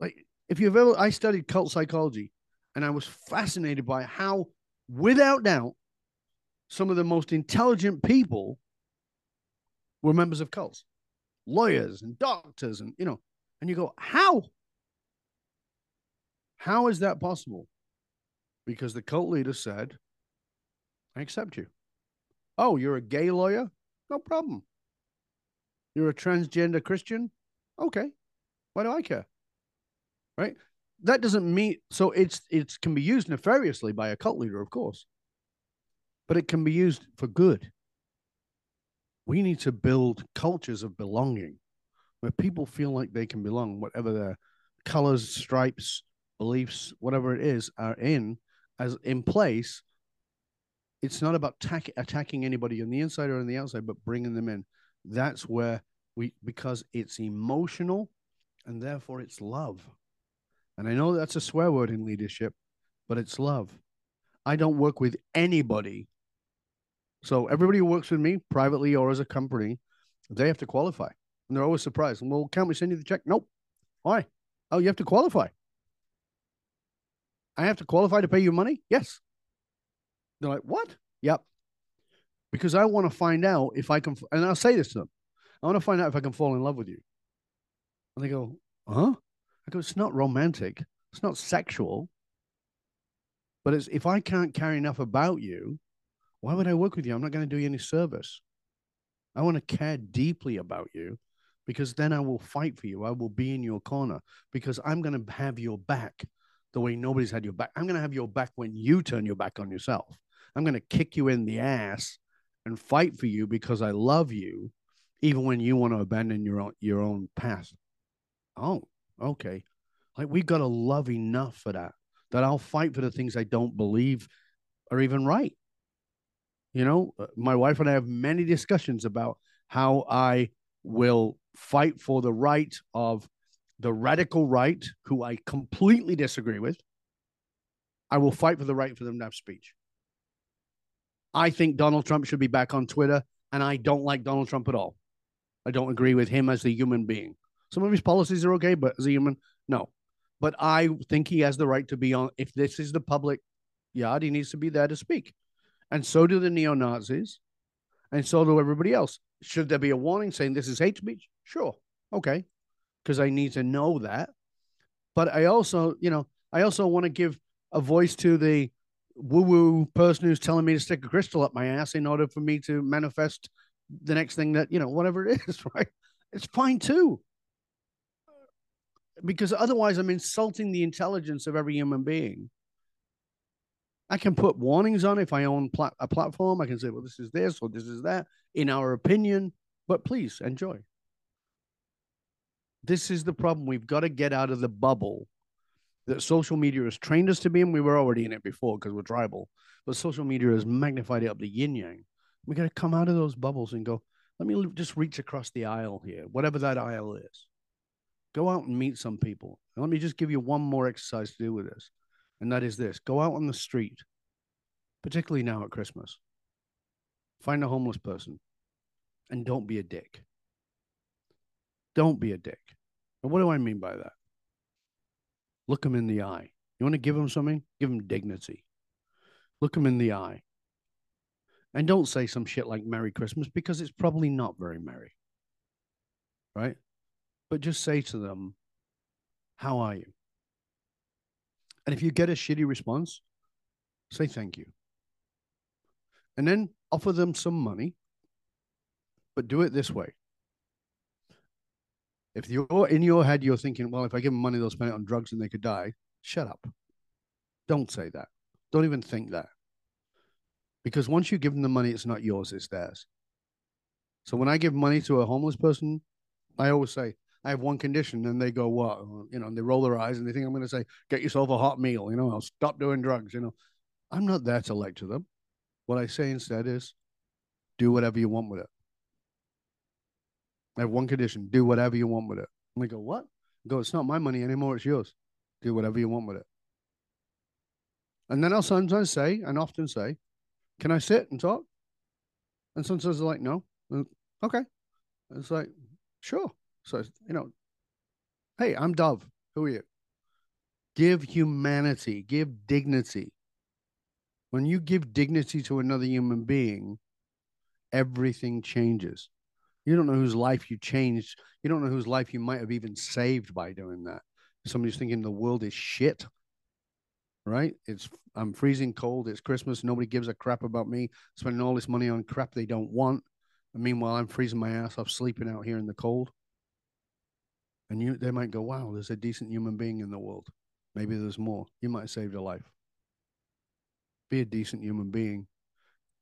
[SPEAKER 2] like if you've ever, I studied cult psychology and I was fascinated by how, without doubt, some of the most intelligent people were members of cults, lawyers and doctors, and, you know, and you go, how? How is that possible? Because the cult leader said, I accept you. Oh, you're a gay lawyer? No problem. You're a transgender Christian? Okay. Why do I care? Right? That doesn't mean so it's it can be used nefariously by a cult leader, of course. But it can be used for good. We need to build cultures of belonging where people feel like they can belong, whatever their colors, stripes, beliefs, whatever it is, are in as in place it's not about tack, attacking anybody on the inside or on the outside, but bringing them in. That's where we, because it's emotional and therefore it's love. And I know that's a swear word in leadership, but it's love. I don't work with anybody. So everybody who works with me privately or as a company, they have to qualify. And they're always surprised. Well, can't we send you the check? Nope. Why? Oh, you have to qualify. I have to qualify to pay you money? Yes. They're like, what? Yep. Because I want to find out if I can, and I'll say this to them I want to find out if I can fall in love with you. And they go, huh? I go, it's not romantic, it's not sexual. But it's if I can't care enough about you, why would I work with you? I'm not going to do you any service. I want to care deeply about you because then I will fight for you. I will be in your corner because I'm going to have your back the way nobody's had your back. I'm going to have your back when you turn your back on yourself. I'm going to kick you in the ass and fight for you because I love you, even when you want to abandon your own your own path. Oh, okay. Like we've got to love enough for that. That I'll fight for the things I don't believe are even right. You know, uh, my wife and I have many discussions about how I will fight for the right of the radical right, who I completely disagree with. I will fight for the right for them to have speech. I think Donald Trump should be back on Twitter, and I don't like Donald Trump at all. I don't agree with him as a human being. Some of his policies are okay, but as a human, no. But I think he has the right to be on. If this is the public yard, he needs to be there to speak and so do the neo Nazis, and so do everybody else. Should there be a warning saying this is hate speech? Sure, okay, because I need to know that. But I also, you know, I also want to give a voice to the woo-woo person who's telling me to stick a crystal up my ass in order for me to manifest the next thing that you know, whatever it is, right? It's fine too. Because otherwise, I'm insulting the intelligence of every human being I can put warnings on if I own plat- a platform. I can say, well, this is this or this is that, in our opinion. But please enjoy. This is the problem. We've got to get out of the bubble that social media has trained us to be in. We were already in it before because we're tribal, but social media has magnified it up the yin yang. We got to come out of those bubbles and go, let me just reach across the aisle here, whatever that aisle is. Go out and meet some people. And let me just give you one more exercise to do with this and that is this go out on the street, particularly now at Christmas, find a homeless person, and don't be a dick. Don't be a dick. And what do I mean by that? Look them in the eye. You want to give them something? Give them dignity. Look them in the eye. And don't say some shit like Merry Christmas because it's probably not very merry. Right? But just say to them, How are you? And if you get a shitty response, say thank you. And then offer them some money, but do it this way. If you're in your head, you're thinking, well, if I give them money, they'll spend it on drugs and they could die. Shut up. Don't say that. Don't even think that. Because once you give them the money, it's not yours, it's theirs. So when I give money to a homeless person, I always say, I have one condition, and they go, what? You know, and they roll their eyes and they think I'm going to say, get yourself a hot meal. You know, I'll stop doing drugs. You know, I'm not there to lecture them. What I say instead is, do whatever you want with it. I have one condition: do whatever you want with it. And they go, what? I go, it's not my money anymore. It's yours. Do whatever you want with it. And then I'll sometimes say, and often say, can I sit and talk? And sometimes they're like, no. Okay. And it's like, sure. So, you know, hey, I'm Dov. Who are you? Give humanity, give dignity. When you give dignity to another human being, everything changes. You don't know whose life you changed. You don't know whose life you might have even saved by doing that. Somebody's thinking the world is shit, right? It's I'm freezing cold. It's Christmas. Nobody gives a crap about me spending all this money on crap they don't want. And meanwhile, I'm freezing my ass off sleeping out here in the cold and you they might go, "Wow, there's a decent human being in the world. Maybe there's more." You might have saved a life. Be a decent human being,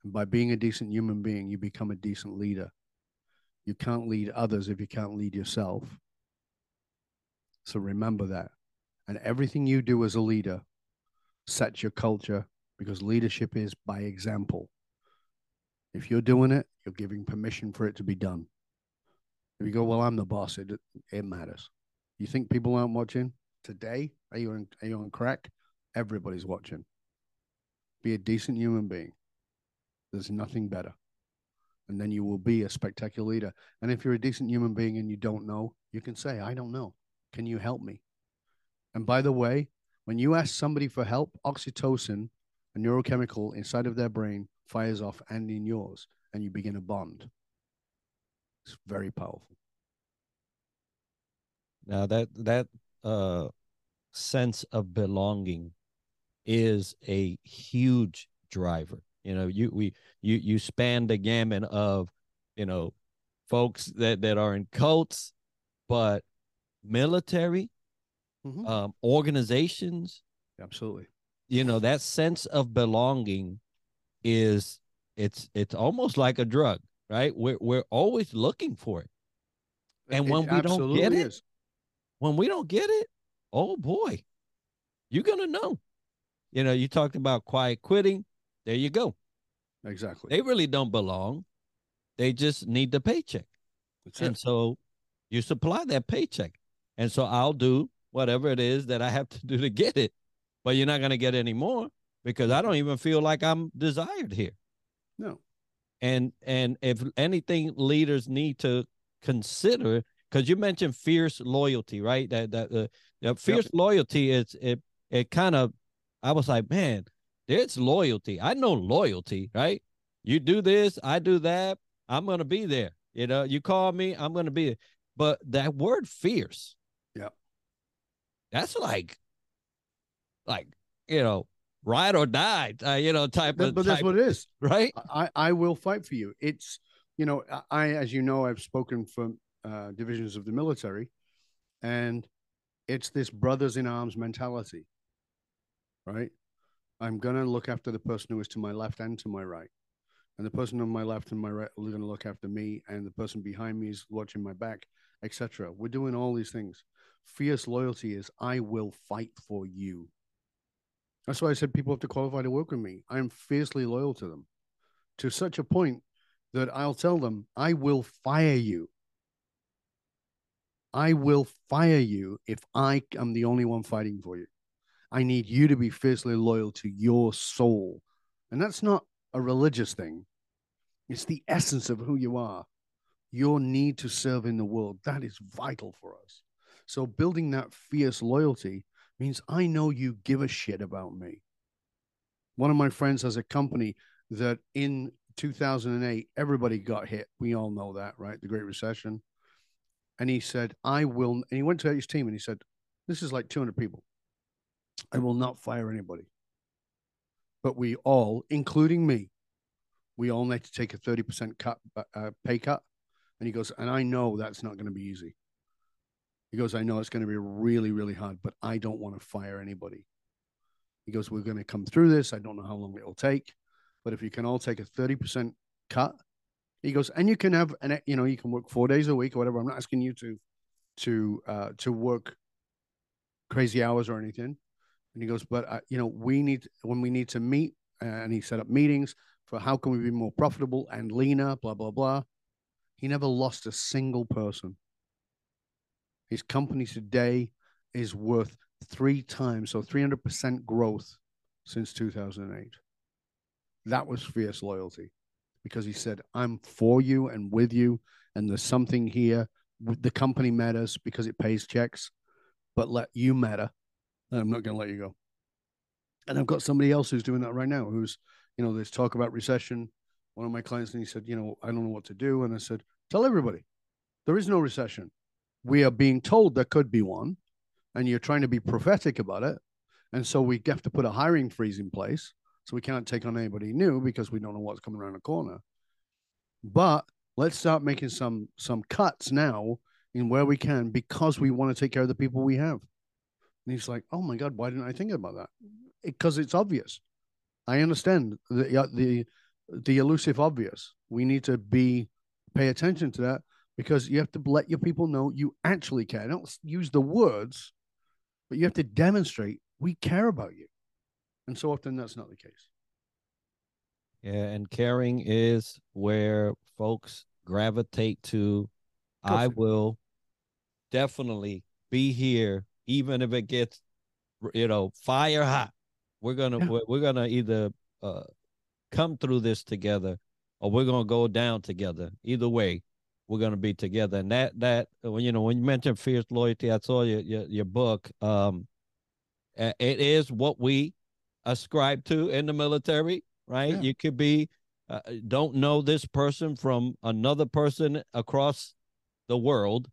[SPEAKER 2] and by being a decent human being, you become a decent leader. You can't lead others if you can't lead yourself. So remember that. And everything you do as a leader sets your culture because leadership is by example. If you're doing it, you're giving permission for it to be done. If you go, well, I'm the boss, it it matters. You think people aren't watching today? Are you on, are you on crack? Everybody's watching. Be a decent human being. There's nothing better. And then you will be a spectacular leader. And if you're a decent human being and you don't know, you can say, I don't know. Can you help me? And by the way, when you ask somebody for help, oxytocin, a neurochemical inside of their brain, fires off and in yours, and you begin a bond. It's very powerful.
[SPEAKER 1] Now that that uh sense of belonging is a huge driver. You know, you we you you span the gamut of, you know, folks that that are in cults, but military, mm-hmm. um, organizations.
[SPEAKER 2] Absolutely.
[SPEAKER 1] You know, that sense of belonging is it's it's almost like a drug right? We're we're always looking for it. And when it we don't get it, is. when we don't get it, oh boy, you're gonna know. You know, you talked about quiet quitting. There you go.
[SPEAKER 2] Exactly.
[SPEAKER 1] They really don't belong. They just need the paycheck.
[SPEAKER 2] That's
[SPEAKER 1] And
[SPEAKER 2] it.
[SPEAKER 1] so you supply that paycheck. And so I'll do whatever it is that I have to do to get it. But you're not going to get any more because I don't even feel like I'm desired here.
[SPEAKER 2] No.
[SPEAKER 1] And and if anything leaders need to consider because you mentioned fierce loyalty, right? That that uh, the fierce loyalty is it it kind of I was like, man, there's loyalty. I know loyalty, right? You do this, I do that, I'm gonna be there. You know, you call me, I'm gonna be there. But that word fierce,
[SPEAKER 2] Yeah.
[SPEAKER 1] that's like like you know, ride or die, uh, you know, type
[SPEAKER 2] But,
[SPEAKER 1] of
[SPEAKER 2] but that's what it is.
[SPEAKER 1] right?
[SPEAKER 2] I, I will fight for you. It's, you know, I, as you know, I've spoken for uh, divisions of the military, and it's this brothers in arms mentality, right? I'm going to look after the person who is to my left and to my right. And the person on my left and my right are going to look after me, and the person behind me is watching my back, etc. We're doing all these things. Fierce loyalty is I will fight for you. That's why I said people have to qualify to work with me. I'm fiercely loyal to them to such a point that I'll tell them, I will fire you. I will fire you if I am the only one fighting for you. I need you to be fiercely loyal to your soul. And that's not a religious thing, it's the essence of who you are. Your need to serve in the world. That is vital for us. So, building that fierce loyalty means I know you give a shit about me. One of my friends has a company that in 2008, everybody got hit. We all know that, right? The Great Recession. And he said, I will, and he went to his team and he said, This is like 200 people. I will not fire anybody. But we all, including me, we all need to take a 30% cut, uh, pay cut. And he goes, And I know that's not going to be easy. He goes, I know it's going to be really, really hard, but I don't want to fire anybody. He goes, We're going to come through this. I don't know how long it will take, but if you can all take a 30% cut, he goes, and you can have an, you know, you can work four days a week or whatever. I'm not asking you to, to, uh, to work crazy hours or anything. And he goes, but, uh, you know, we need, when we need to meet, and he set up meetings for how can we be more profitable and leaner, blah, blah, blah. He never lost a single person. His company today is worth three times, so 300% growth since 2008. That was fierce loyalty because he said, I'm for you and with you, and there's something here. The company matters because it pays checks, but let you matter. I'm not going to let you go. And I've got somebody else who's doing that right now, who's, you know, there's talk about recession. One of my clients, and he said, you know, I don't know what to do. And I said, tell everybody there is no recession. We are being told there could be one, and you're trying to be prophetic about it. And so we have to put a hiring freeze in place. So we can't take on anybody new because we don't know what's coming around the corner. But let's start making some some cuts now in where we can because we want to take care of the people we have. And he's like, "Oh my God, why didn't I think about that?" Because it's obvious. I understand the uh, the the elusive obvious. We need to be pay attention to that because you have to let your people know you actually care. Don't use the words, but you have to demonstrate we care about you. And so often that's not the case.
[SPEAKER 1] Yeah, and caring is where folks gravitate to. I will definitely be here, even if it gets, you know, fire hot. We're gonna
[SPEAKER 2] Yeah.
[SPEAKER 1] we're, we're gonna either uh, come through this together, or we're gonna go down together. Either way, we're gonna be together. And that that when you know when you mentioned fierce loyalty, I saw your your, your book. Um, it is what we ascribe to in the military, right?
[SPEAKER 2] Yeah.
[SPEAKER 1] You could be uh, don't know this person from another person across the world,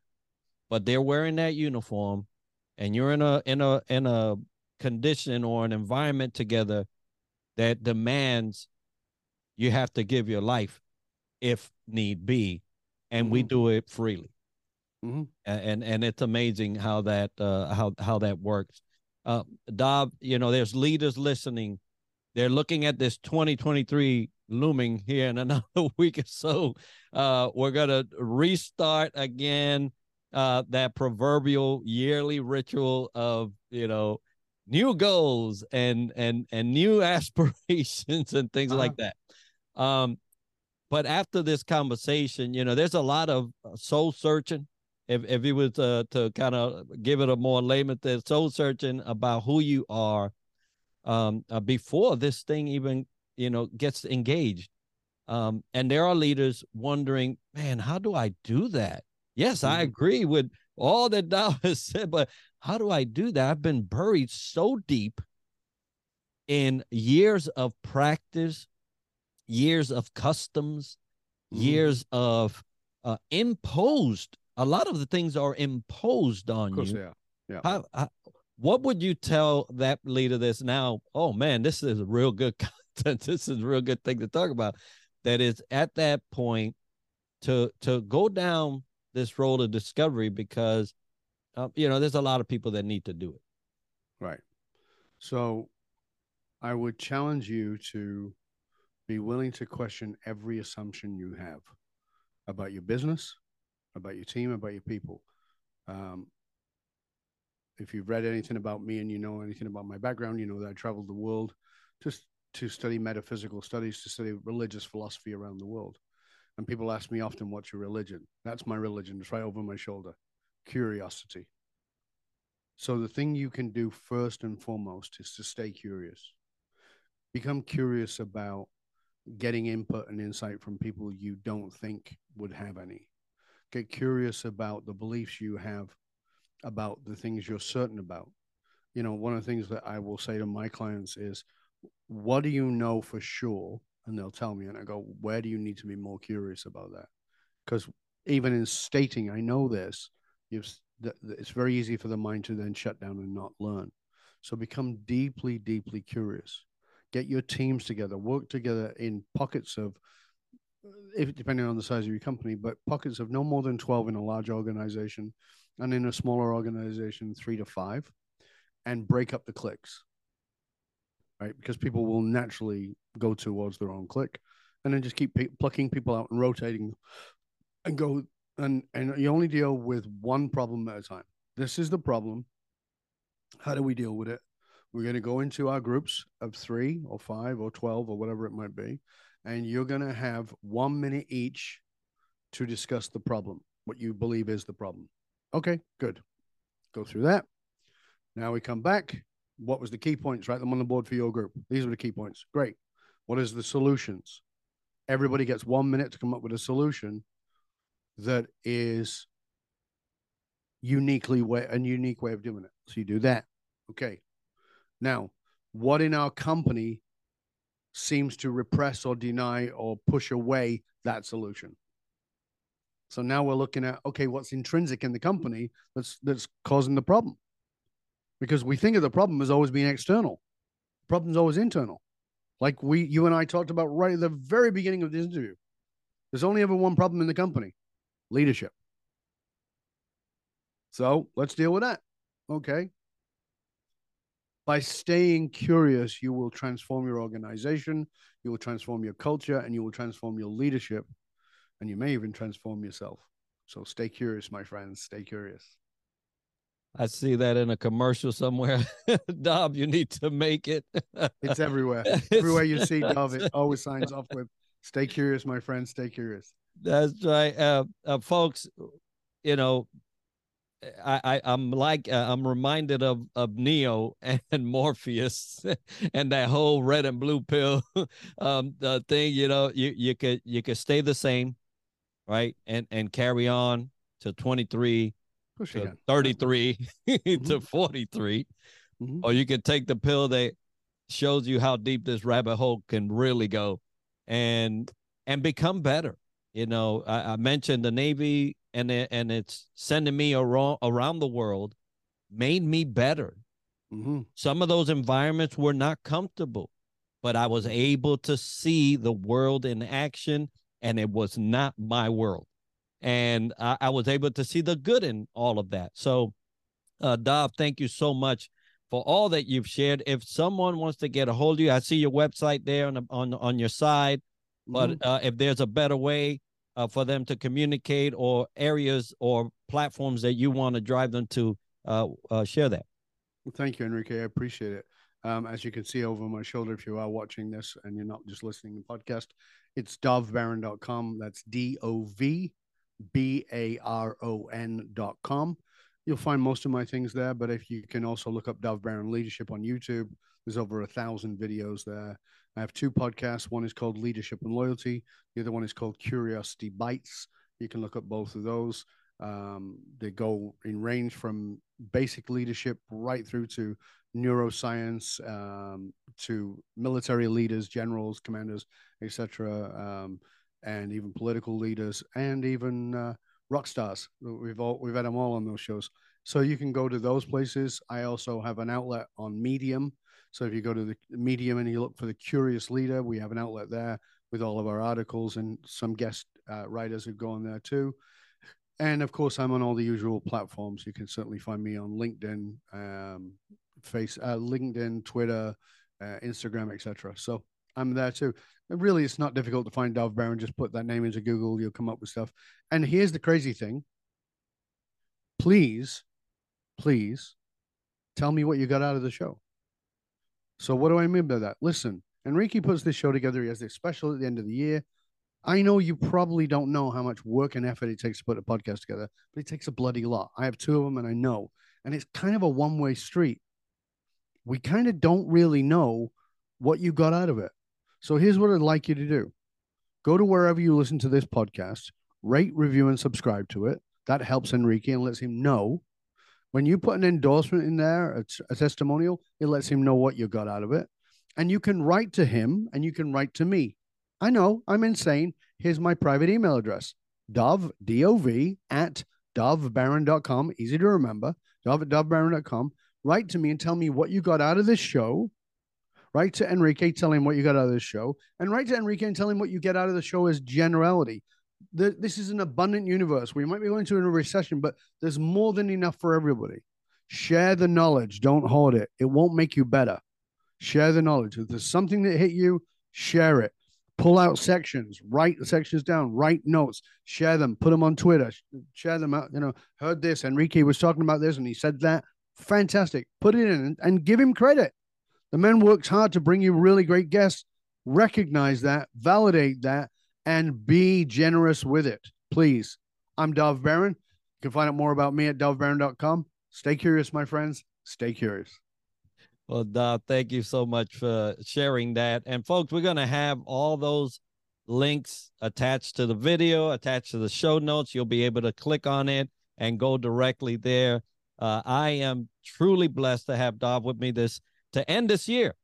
[SPEAKER 1] but they're wearing that uniform, and you're in a in a in a condition or an environment together that demands you have to give your life if need be, and we
[SPEAKER 2] Mhm.
[SPEAKER 1] do it freely.
[SPEAKER 2] Mhm.
[SPEAKER 1] And and it's amazing how that uh, how how that works. Uh, Dov, you know, there's leaders listening. They're looking at this 2023 looming here in another week or so. Uh, we're gonna restart again uh, that proverbial yearly ritual of you know new goals and and and new aspirations and things
[SPEAKER 2] Uh-huh.
[SPEAKER 1] like that. Um, but after this conversation, you know, there's a lot of uh, soul searching. If if you was uh, to kind of give it a more layman, the soul searching about who you are, um, uh, before this thing even you know gets engaged. Um, and there are leaders wondering, man, how do I do that? Yes, I mm-hmm. agree with all that Dov has said, but how do I do that? I've been buried so deep in years of practice, years of customs, mm-hmm. years of uh, imposed. A lot of the things are imposed on
[SPEAKER 2] course,
[SPEAKER 1] you.
[SPEAKER 2] Yeah. Yeah.
[SPEAKER 1] How, how, what would you tell that leader that's now, oh man, this is a real good content. This is a real good thing to talk about. That is at that point to to go down this role of discovery because uh, you know there's a lot of people that need to do it.
[SPEAKER 2] Right. So I would challenge you to be willing to question every assumption you have about your business, about your team, about your people. Um, if you've read anything about me and you know anything about my background, you know that I traveled the world just to study metaphysical studies, to study religious philosophy around the world. And people ask me often, What's your religion? That's my religion. It's right over my shoulder curiosity. So, the thing you can do first and foremost is to stay curious become curious about getting input and insight from people you don't think would have any. Get curious about the beliefs you have about the things you're certain about. You know, one of the things that I will say to my clients is, What do you know for sure? And they'll tell me, and I go, Where do you need to be more curious about that? Because even in stating, I know this, it's very easy for the mind to then shut down and not learn. So become deeply, deeply curious get your teams together, work together in pockets of, if depending on the size of your company, but pockets of no more than 12 in a large organization and in a smaller organization, three to five, and break up the cliques, right? Because people will naturally go towards their own click, and then just keep p- plucking people out and rotating and go and and you only deal with one problem at a time. This is the problem. How do we deal with it? We're going to go into our groups of three or five or 12 or whatever it might be. And you're going to have one minute each to discuss the problem, what you believe is the problem. Okay, good. Go through that. Now we come back. What was the key points? Write them on the board for your group. These are the key points. Great. What is the solutions? Everybody gets one minute to come up with a solution that is uniquely way a unique way of doing it. So you do that. Okay. Now, what in our company seems to repress or deny or push away that solution? So now we're looking at okay, what's intrinsic in the company that's that's causing the problem? Because we think of the problem as always being external. The problem's always internal. Like we you and I talked about right at the very beginning of this interview. There's only ever one problem in the company leadership. So let's deal with that. Okay by staying curious, you will transform your organization, you will transform your culture, and you will transform your leadership, and you may even transform yourself. So stay curious, my friends. Stay curious.
[SPEAKER 1] I see that in a commercial somewhere. Dov, you need to make it.
[SPEAKER 2] it's everywhere. Everywhere you see Dov, it always signs off with "Stay curious, my friend. Stay curious."
[SPEAKER 1] That's right, uh, uh, folks. You know, I, I am like uh, I'm reminded of of Neo and Morpheus and that whole red and blue pill um the thing you know you you could you could stay the same right and and carry on to 23 to 33 mm-hmm. to 43 mm-hmm. or you could take the pill that shows you how deep this rabbit hole can really go and and become better you know I, I mentioned the Navy and it, and it's sending me around around the world made me better. Mm-hmm. Some of those environments were not comfortable, but I was able to see the world in action, and it was not my world. And I, I was able to see the good in all of that. So, uh, Dov, thank you so much for all that you've shared. If someone wants to get a hold of you, I see your website there on on on your side. But mm-hmm. uh, if there's a better way, uh, for them to communicate or areas or platforms that you want to drive them to uh, uh, share that.
[SPEAKER 2] Well, thank you, Enrique. I appreciate it. Um, as you can see over my shoulder, if you are watching this and you're not just listening to the podcast, it's dovbaron.com. That's D O V B A R O N.com. You'll find most of my things there, but if you can also look up Dov Baron Leadership on YouTube, there's over a thousand videos there. I have two podcasts. One is called Leadership and Loyalty. The other one is called Curiosity Bites. You can look up both of those. Um, they go in range from basic leadership right through to neuroscience, um, to military leaders, generals, commanders, etc., um, and even political leaders, and even uh, rock stars. We've all we've had them all on those shows. So you can go to those places. I also have an outlet on Medium. So if you go to the Medium and you look for the Curious Leader, we have an outlet there with all of our articles and some guest uh, writers who go on there too. And of course, I'm on all the usual platforms. You can certainly find me on LinkedIn, um, Face, uh, LinkedIn, Twitter, uh, Instagram, etc. So I'm there too. Really, it's not difficult to find Dov Baron. Just put that name into Google, you'll come up with stuff. And here's the crazy thing. Please, please, tell me what you got out of the show. So what do I mean by that? Listen, Enrique puts this show together. He has this special at the end of the year. I know you probably don't know how much work and effort it takes to put a podcast together, but it takes a bloody lot. I have two of them and I know. And it's kind of a one way street. We kind of don't really know what you got out of it. So here's what I'd like you to do go to wherever you listen to this podcast, rate, review, and subscribe to it. That helps Enrique and lets him know. When you put an endorsement in there, a, a testimonial, it lets him know what you got out of it. And you can write to him and you can write to me. I know I'm insane. Here's my private email address dov, D O V, at dovbaron.com. Easy to remember. Dov at dovbaron.com. Write to me and tell me what you got out of this show. Write to Enrique, tell him what you got out of this show. And write to Enrique and tell him what you get out of the show as generality. The, this is an abundant universe. We might be going through a recession, but there's more than enough for everybody. Share the knowledge. Don't hoard it. It won't make you better. Share the knowledge. If there's something that hit you, share it pull out sections, write the sections down, write notes, share them, put them on Twitter, share them out. You know, heard this. Enrique was talking about this and he said that. Fantastic. Put it in and give him credit. The men works hard to bring you really great guests. Recognize that, validate that, and be generous with it. Please. I'm Dov Baron. You can find out more about me at dovbaron.com. Stay curious, my friends. Stay curious.
[SPEAKER 1] Well, Dov, thank you so much for sharing that. And folks, we're going to have all those links attached to the video, attached to the show notes. You'll be able to click on it and go directly there. Uh, I am truly blessed to have Dov with me this to end this year.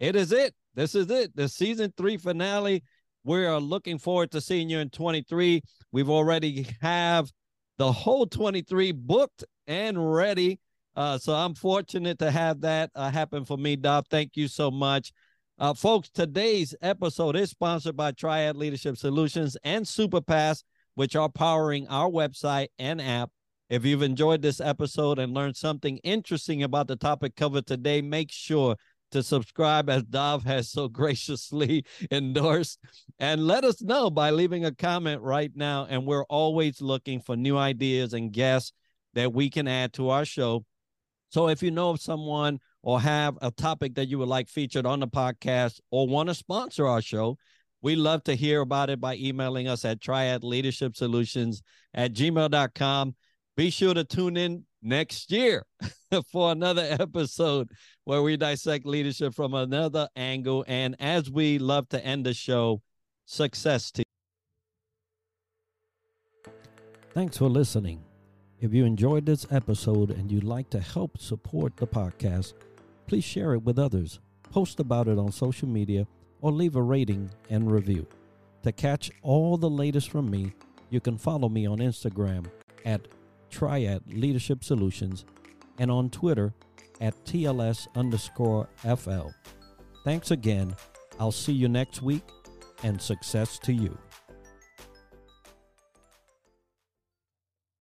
[SPEAKER 1] It is it. This is it. The season three finale. We are looking forward to seeing you in 23. We've already have the whole 23 booked and ready. Uh, so I'm fortunate to have that uh, happen for me, Dov. Thank you so much. Uh, folks, today's episode is sponsored by Triad Leadership Solutions and Superpass, which are powering our website and app. If you've enjoyed this episode and learned something interesting about the topic covered today, make sure to subscribe as Dov has so graciously endorsed. And let us know by leaving a comment right now. And we're always looking for new ideas and guests that we can add to our show. So if you know of someone or have a topic that you would like featured on the podcast or want to sponsor our show, we love to hear about it by emailing us at triadleadershipsolutions leadership solutions at gmail.com. Be sure to tune in next year for another episode where we dissect leadership from another angle. And as we love to end the show, success to you. Thanks for listening. If you enjoyed this episode and you'd like to help support the podcast, please share it with others, post about it on social media, or leave a rating and review. To catch all the latest from me, you can follow me on Instagram at Triad Leadership Solutions and on Twitter at TLS underscore FL. Thanks again. I'll see you next week and success to you.